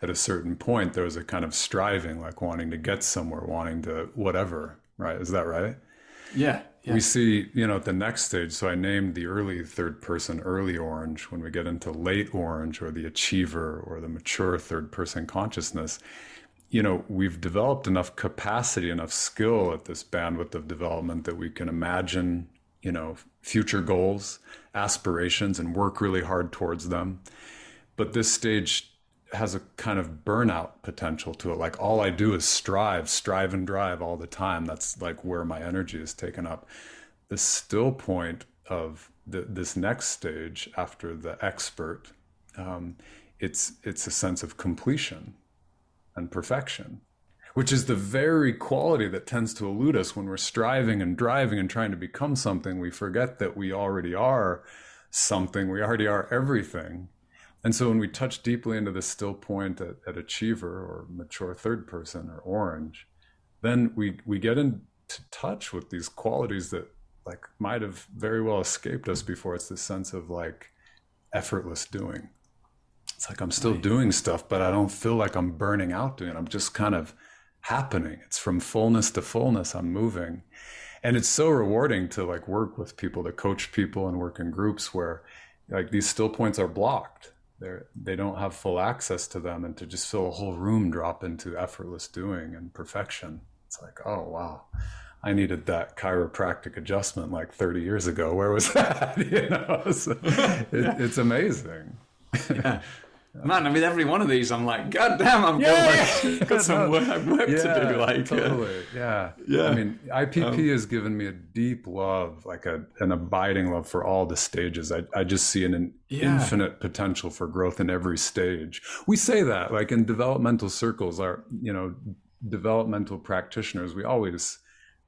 at a certain point there was a kind of striving, like wanting to get somewhere, wanting to whatever. Right? Is that right?
Yeah,
yeah. We see, you know, at the next stage. So I named the early third person early orange. When we get into late orange or the achiever or the mature third person consciousness, you know, we've developed enough capacity, enough skill at this bandwidth of development that we can imagine, you know, future goals, aspirations, and work really hard towards them. But this stage has a kind of burnout potential to it. Like all I do is strive, strive and drive all the time. That's like where my energy is taken up. The still point of the, this next stage after the expert, um, it's it's a sense of completion and perfection, which is the very quality that tends to elude us when we're striving and driving and trying to become something. We forget that we already are something. We already are everything and so when we touch deeply into the still point at, at achiever or mature third person or orange, then we we get into touch with these qualities that like might have very well escaped us before. It's this sense of like effortless doing. It's like I'm still right. doing stuff, but I don't feel like I'm burning out doing it. I'm just kind of happening. It's from fullness to fullness. I'm moving. And it's so rewarding to like work with people, to coach people and work in groups where like these still points are blocked they're they don't have full access to them and to just feel a whole room drop into effortless doing and perfection. It's like oh wow. I needed that chiropractic adjustment like 30 years ago. Where was that? You know? So it, it's amazing.
Yeah Man, I mean, every one of these, I'm like, God damn, I'm yeah, like, got some work, work yeah, to do. Like,
totally, yeah, yeah. I mean, IPP um, has given me a deep love, like a an abiding love for all the stages. I I just see an, an yeah. infinite potential for growth in every stage. We say that, like in developmental circles, our you know, developmental practitioners, we always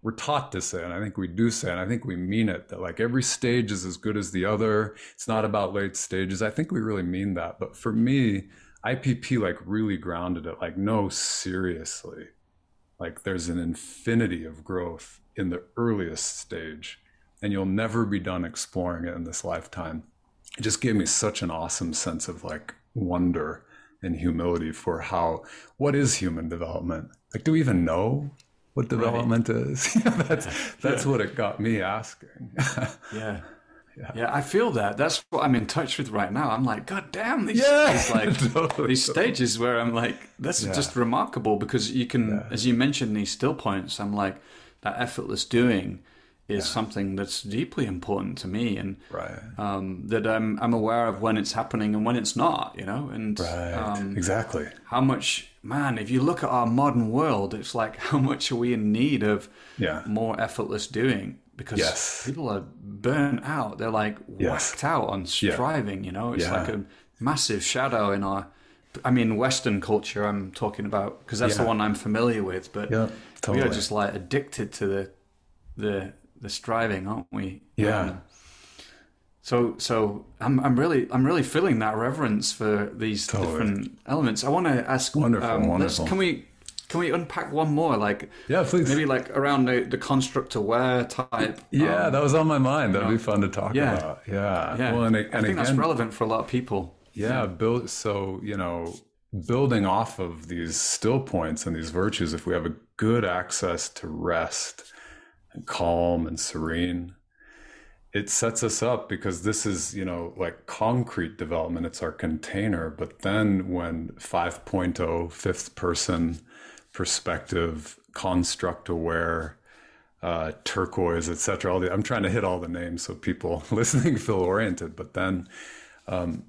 we're taught to say, and I think we do say, and I think we mean it, that like every stage is as good as the other. It's not about late stages. I think we really mean that. But for me, IPP like really grounded it, like, no, seriously. Like there's an infinity of growth in the earliest stage, and you'll never be done exploring it in this lifetime. It just gave me such an awesome sense of like wonder and humility for how what is human development? Like, do we even know? What development right. is. that's that's yeah. what it got me asking.
yeah. Yeah. yeah, I feel that. That's what I'm in touch with right now. I'm like, God damn, these, yeah. these like totally. these stages where I'm like, that's yeah. just remarkable because you can, as you mentioned, these still points. I'm like, that effortless doing is something that's deeply important to me and
Right.
um, that I'm I'm aware of when it's happening and when it's not, you know, and
Right.
um,
exactly.
how much man, if you look at our modern world, it's like how much are we in need of
Yeah.
more effortless doing because
Yes.
people are burnt out. They're like
Yes.
whacked out on striving, you know. It's
Yeah.
like a massive shadow in our I mean Western culture I'm talking about because that's the one I'm familiar with, but
Yeah.
we are just like addicted to the the the striving, aren't we?
Yeah.
Um, so so I'm I'm really I'm really feeling that reverence for these
Totally.
different elements. I want to ask.
Wonderful,
um,
wonderful.
Can we can we unpack one more? Like
yeah. Please.
maybe like around the, the construct aware type.
yeah,
um,
that was on my mind. That'd be fun to talk
Yeah.
about. Yeah.
yeah.
Well, and,
I think
again,
that's relevant for a lot of people.
Yeah, build so you know, building off of these still points and these virtues, if we have a good access to rest and calm and serene, it sets us up because this is, you know, like concrete development, it's our container. But then when 5.0 fifth person perspective, construct aware, uh, turquoise, etc. All the I'm trying to hit all the names so people listening feel oriented. But then um,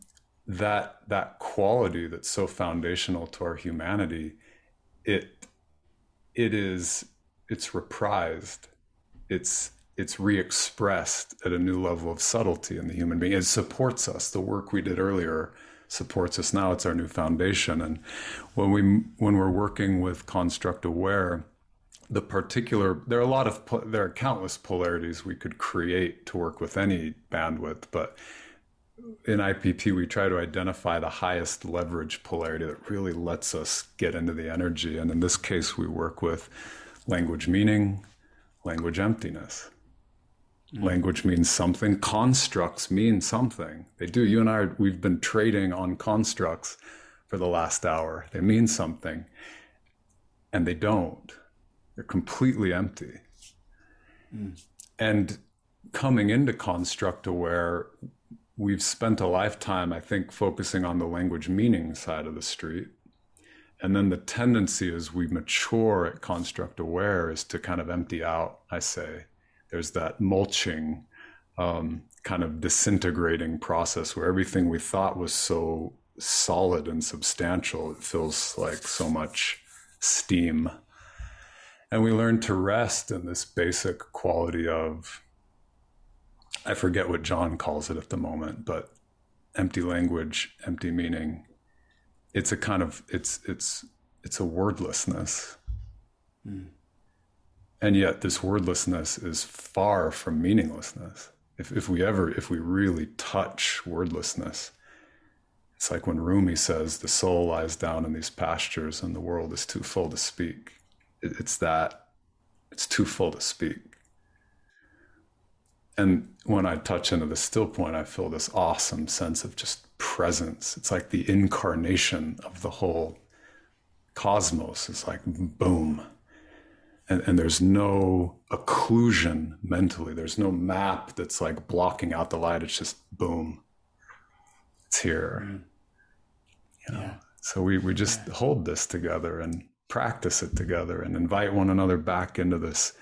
that that quality that's so foundational to our humanity, it it is it's reprised, it's it's re-expressed at a new level of subtlety in the human being. It supports us. The work we did earlier supports us now. It's our new foundation. And when we when we're working with construct aware, the particular there are a lot of there are countless polarities we could create to work with any bandwidth, but in IPP, we try to identify the highest leverage polarity that really lets us get into the energy. And in this case, we work with language meaning, language emptiness. Mm-hmm. Language means something. Constructs mean something. They do. You and i we've been trading on constructs for the last hour. They mean something, and they don't. They're completely empty. Mm. And coming into construct aware, we've spent a lifetime, I think, focusing on the language meaning side of the street. And then the tendency as we mature at construct aware is to kind of empty out, I say. There's that mulching, um, kind of disintegrating process where everything we thought was so solid and substantial, it feels like so much steam. And we learn to rest in this basic quality of I forget what John calls it at the moment, but empty language, empty meaning. It's a kind of it's it's it's a wordlessness. And yet this wordlessness is far from meaninglessness. If if we ever if we really touch wordlessness, it's like when Rumi says the soul lies down in these pastures and the world is too full to speak. It, it's that it's too full to speak. And when I touch into the still point, I feel this awesome sense of just presence. It's like the incarnation of the whole cosmos. It's like boom. And, and there's no occlusion mentally. There's no map that's like blocking out the light. It's just boom. It's here. Mm. You know?
Yeah.
So we, we just hold this together and practice it together and invite one another back into this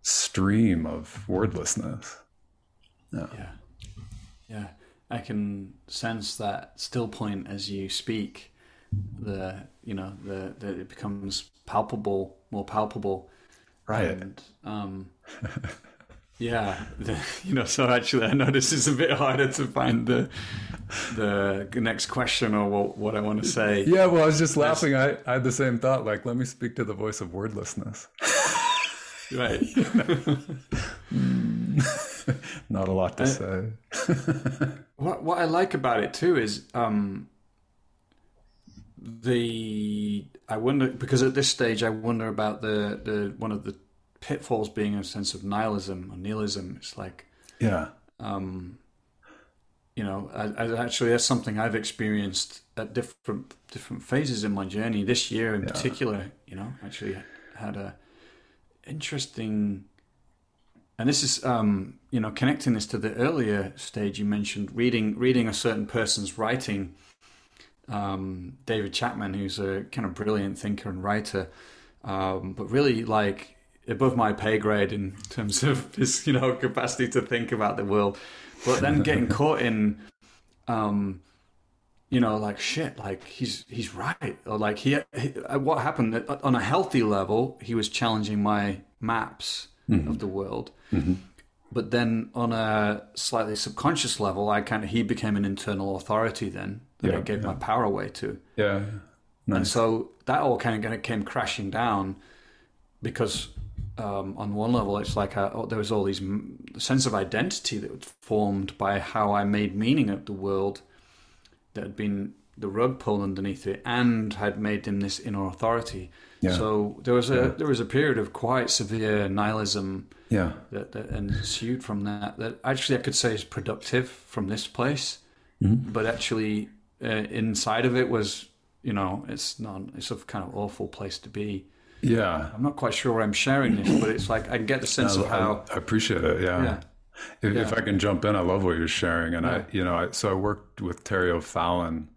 stream of wordlessness.
Yeah. Yeah. I can sense that still point as you speak. The you know the, the it becomes palpable, more palpable,
Right.
and um, yeah, the, you know. So actually, I know this is a bit harder to find the the next question or what, what I want to say.
Yeah, well, I was just laughing. I, I had the same thought. Like, let me speak to the voice of wordlessness.
Right.
Not a lot to say.
What what I like about it too is um, the I wonder because at this stage I wonder about the the one of the pitfalls being a sense of nihilism or nihilism. It's like
Yeah.
um, you know, I, I actually that's something I've experienced at different different phases in my journey. This year in particular, you know, actually had a interesting, and this is um, you know connecting this to the earlier stage you mentioned, reading reading a certain person's writing. Um, David Chapman, who's a kind of brilliant thinker and writer, um, but really like above my pay grade in terms of his, you know, capacity to think about the world. But then getting caught in, um, you know, like shit, like he's he's right, or like he, he uh, what happened uh, on a healthy level, he was challenging my maps mm-hmm. of the world. Mm-hmm. But then on a slightly subconscious level, I kind of he became an internal authority then that yeah, I gave yeah. my power away to.
Yeah.
Nice. And so that all kind of came crashing down because um, on one level, it's like a, oh, there was all these sense of identity that was formed by how I made meaning of the world that had been the rug pulled underneath it, and had made him this inner authority. Yeah. So there was a yeah. there was a period of quite severe nihilism.
Yeah.
That, that ensued from that. That actually I could say is productive from this place, mm-hmm. but actually uh, inside of it was you know it's not it's a kind of awful place to be.
Yeah.
I'm not quite sure where I'm sharing this, but it's like I get the sense no, of how
I appreciate it. Yeah. yeah. If, yeah. if, I can jump in, I love what you're sharing, and yeah. I, you know, I, so I worked with Terry O'Fallon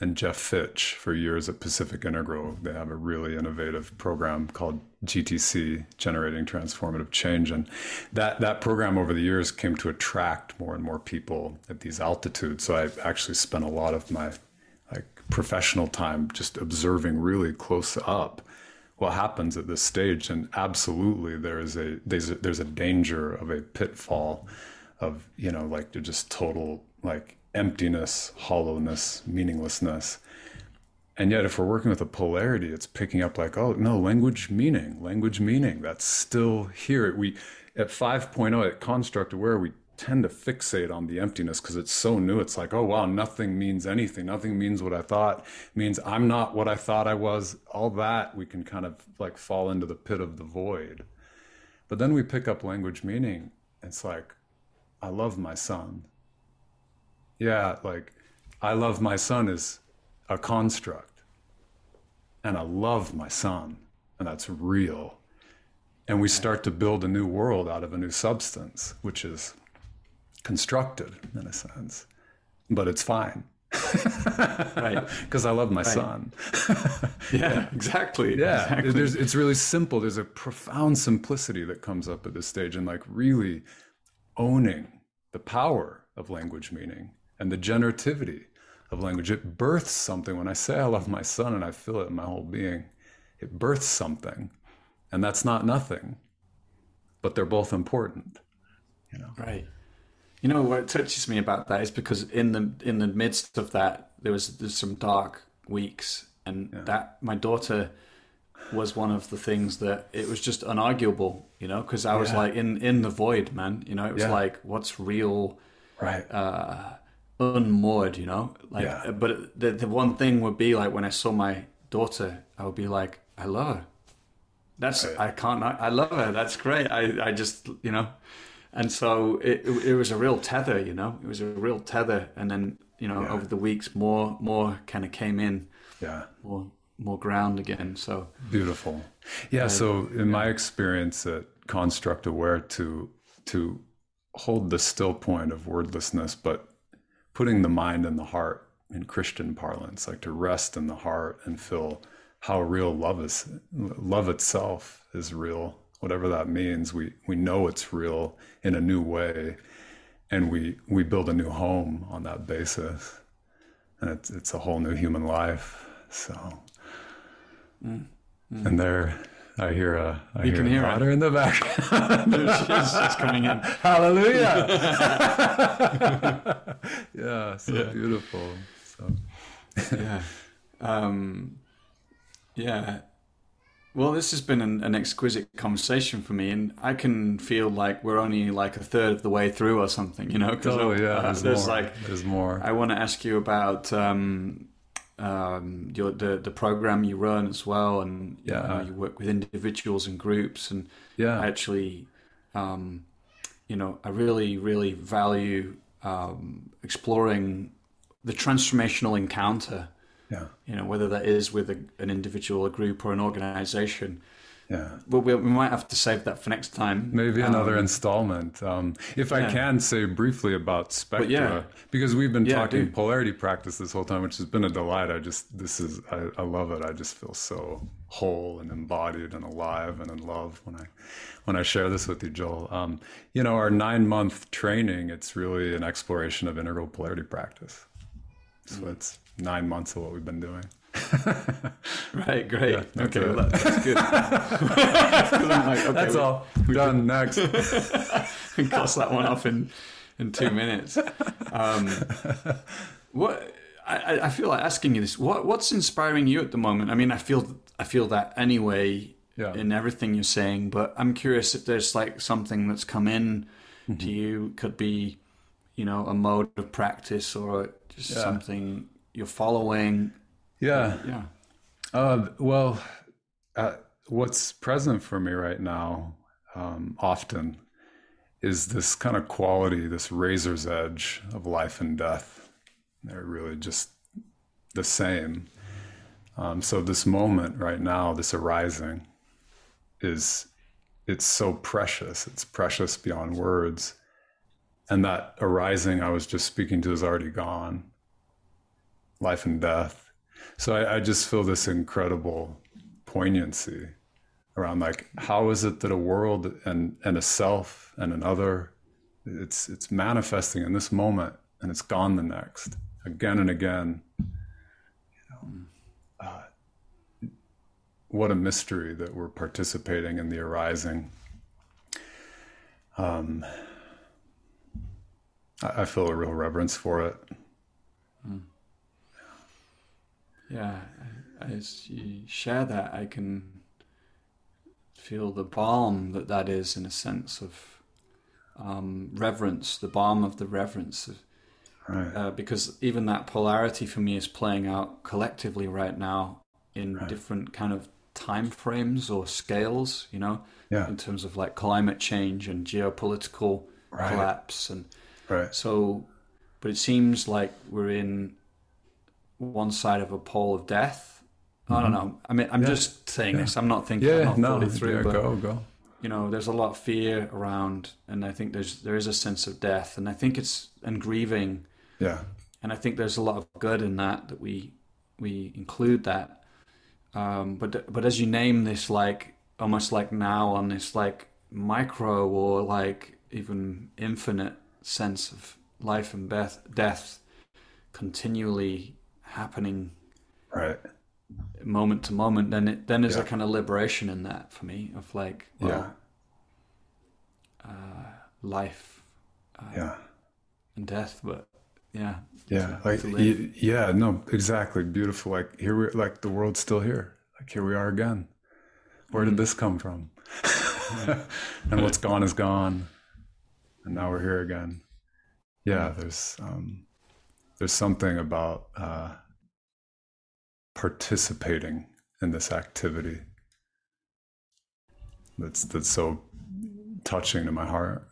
and Geoff Fitch for years at Pacific Integral. They have a really innovative program called GTC, Generating Transformative Change, and that that program over the years came to attract more and more people at these altitudes. So I actually spent a lot of my like professional time just observing really close up what happens at this stage. And absolutely, there is a there's a, there's a danger of a pitfall of you know like just total like emptiness, hollowness, meaninglessness. And yet, if we're working with a polarity, it's picking up like, oh no, language meaning, language meaning. That's still here. We at 5.0 at construct aware, we tend to fixate on the emptiness because it's so new. It's like, oh wow, nothing means anything. Nothing means what I thought. Means I'm not what I thought I was. All that we can kind of like fall into the pit of the void. But then we pick up language meaning. It's like, I love my son. Yeah, like I love my son is a construct. And I love my son. And that's real. And we start to build a new world out of a new substance, which is constructed in a sense, but it's fine. right because i love my right. son
yeah exactly
yeah
exactly.
There's, it's really simple there's a profound simplicity that comes up at this stage and like really owning the power of language meaning and the generativity of language it births something when i say i love my son and i feel it in my whole being it births something and that's not nothing but they're both important you know
right you know what touches me about that is because in the in the midst of that there was there's some dark weeks, and yeah. that my daughter was one of the things that it was just unarguable, you know, because I was yeah. like in in the void, man. You know, it was yeah. like what's real,
right?
Uh, unmoored, you know. Like, yeah. but the the one thing would be like when I saw my daughter, I would be like, I love her. That's right. I can't. I love her. That's great. I I just you know and so it, it was a real tether, you know. It was a real tether, and then you know yeah. over the weeks more more kind of came in,
yeah,
more more ground again. So
beautiful, yeah. Uh, so in yeah. my experience at Construct Aware, to to hold the still point of wordlessness, but putting the mind and the heart in Christian parlance, like to rest in the heart and feel how real love is, love itself is real whatever that means. We we know it's real in a new way, and we we build a new home on that basis, and it's it's a whole new human life. So, mm, mm. and there. I hear a I you hear, can hear her. in the back.
she's, coming in.
Hallelujah! yeah, so yeah. beautiful. So
yeah, um, yeah. Well, this has been an, an, exquisite conversation for me, and I can feel like we're only like a third of the way through or something, you know?
Oh yeah, uh, there's, there's like there's more.
I want to ask you about um, um, your the the program you run as well, and yeah, you, know, you work with individuals and groups, and
yeah,
actually, um, you know, I really really value um, exploring the transformational encounter
yeah.
You know, whether that is with a, an individual, a group, or an organization.
Yeah.
But we, we might have to save that for next time.
Maybe another
Um,
installment. Um, if I
yeah.
can say briefly about spectra,
yeah.
because we've been
Yeah,
talking polarity practice this whole time, which has been a delight. I just this is I, I love it. I just feel so whole and embodied and alive and in love when I when I share this with you, Joel. Um, you know, our nine month training, it's really an exploration of integral polarity practice. So
Mm.
it's nine months of what we've been doing.
Right, great.
that's
okay, well, that- that's good. like, okay,
That's all. Done. Next.
we can cross that one off in in two minutes. Um, what I, I- I feel like asking you this: what what's inspiring you at the moment? I mean, I feel I feel that anyway
Yeah.
in everything you're saying, but I'm curious if there's like something that's come in
Mm-hmm.
to you. Could be, you know, a mode of practice or just
Yeah.
something you're following.
Yeah.
Yeah.
Uh, well, uh, what's present for me right now, um, often, is this kind of quality, this razor's edge of life and death. They're really just the same. Um, so this moment right now, this arising, is it's so precious. It's precious beyond words, and that arising I was just speaking to is already gone. Life and death. So I, I just feel this incredible poignancy around like how is it that a world and and a self and another it's it's manifesting in this moment and it's gone the next again and again. Uh, what a mystery that we're participating in the arising. Um I, I feel a real reverence for it
Yeah, as you share that, I can feel the balm that that is in a sense of um, reverence, the balm of the reverence. Of,
right
uh, because even that polarity for me is playing out collectively right now in different kind of time frames or scales, you know,
yeah
in terms of like climate change and geopolitical
Right.
collapse and
right
so, but it seems like we're in one side of a pole of death. I don't know. I mean, I'm just saying this. I'm not thinking. I'm
Mm-hmm. yeah
not
no
thought it through,
yeah,
but
go go
you know, there's a lot of fear around, and I think there's there is a sense of death, and I think it's and grieving,
yeah
and I think there's a lot of good in that that we we include that. Um, but but as you name this, like almost like now on this like micro or like even infinite sense of life and death, death continually happening
right.
moment to moment, then it then there's
Yeah.
a kind of liberation in that for me of like well,
yeah
life
yeah.
and death, but yeah,
yeah like yeah no exactly beautiful like here we like the world's still here like here we are again. Where
Mm.
did this come from? And what's gone is gone and now we're here again. Yeah there's um there's something about uh participating in this activity that's that's so touching to my heart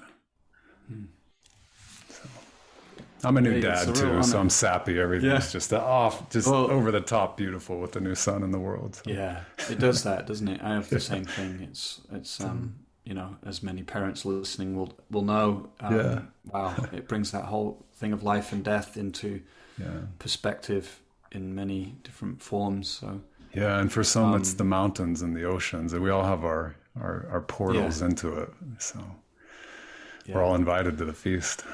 So, I'm a new
it's
dad too, so. I'm sappy. Everything's
Yeah.
just off, just
Well-
over the top, beautiful with the new son in the world. So,
yeah, it does that, doesn't it? I have the same thing. It's it's um you know as many parents listening will will know. Um,
Yeah.
Wow, it brings that whole thing of life and death into
yeah,
perspective in many different forms. So
yeah. And for some, it's
Um,
the mountains and the oceans, and we all have our our, our portals into it. So we're all invited to the feast.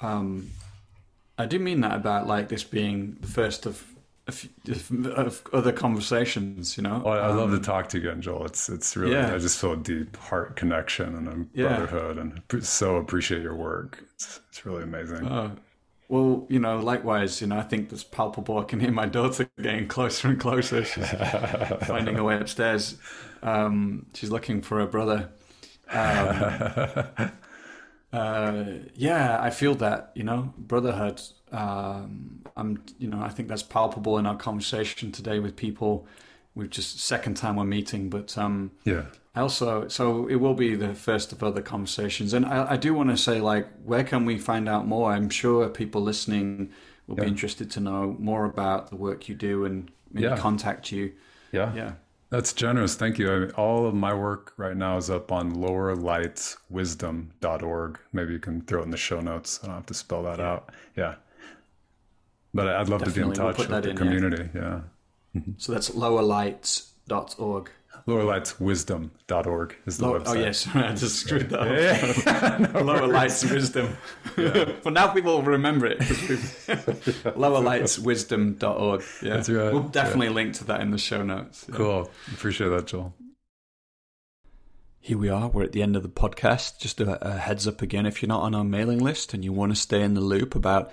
um, I do mean that about like this being the first of a few, of other conversations. You know,
Well, I, I love to
Um,
talk to you again, Joel. It's it's really
yeah.
I just feel a deep heart connection and a
Yeah.
brotherhood, and so appreciate your work. It's it's really amazing.
Uh, well, you know, likewise, you know, I think that's palpable. I can hear my daughter getting closer and closer. She's finding her way upstairs. Um, she's looking for her brother. Um, uh, yeah, I feel that, you know, brotherhood. Um, I'm, you know, I think that's palpable in our conversation today with people. We've just second time we're meeting, but um,
yeah,
I also, so it will be the first of other conversations. And I, I do want to say, like, where can we find out more? I'm sure people listening will
Yeah.
be interested to know more about the work you do and maybe
Yeah.
contact you.
yeah,
Yeah.
That's generous. Thank you. I mean, all of my work right now is up on lowerlightswisdom.org. Maybe you can throw it in the show notes. I don't have to spell that yeah. out. Yeah. But I'd love Definitely. to be in touch we'll with the in, community. Yeah.
yeah. So that's lowerlights.org.
Lowerlightswisdom.org is the Lower, oh,
website. Oh, yes. I just screwed that up. Yeah. no Lower Lights Wisdom. Yeah. but now people will remember it. Lowerlightswisdom.org. Yeah. That's right. We'll definitely yeah. link to that in the show notes.
Cool. Appreciate that, Joel.
Here we are. We're at the end of the podcast. Just a, a heads up again if you're not on our mailing list and you want to stay in the loop about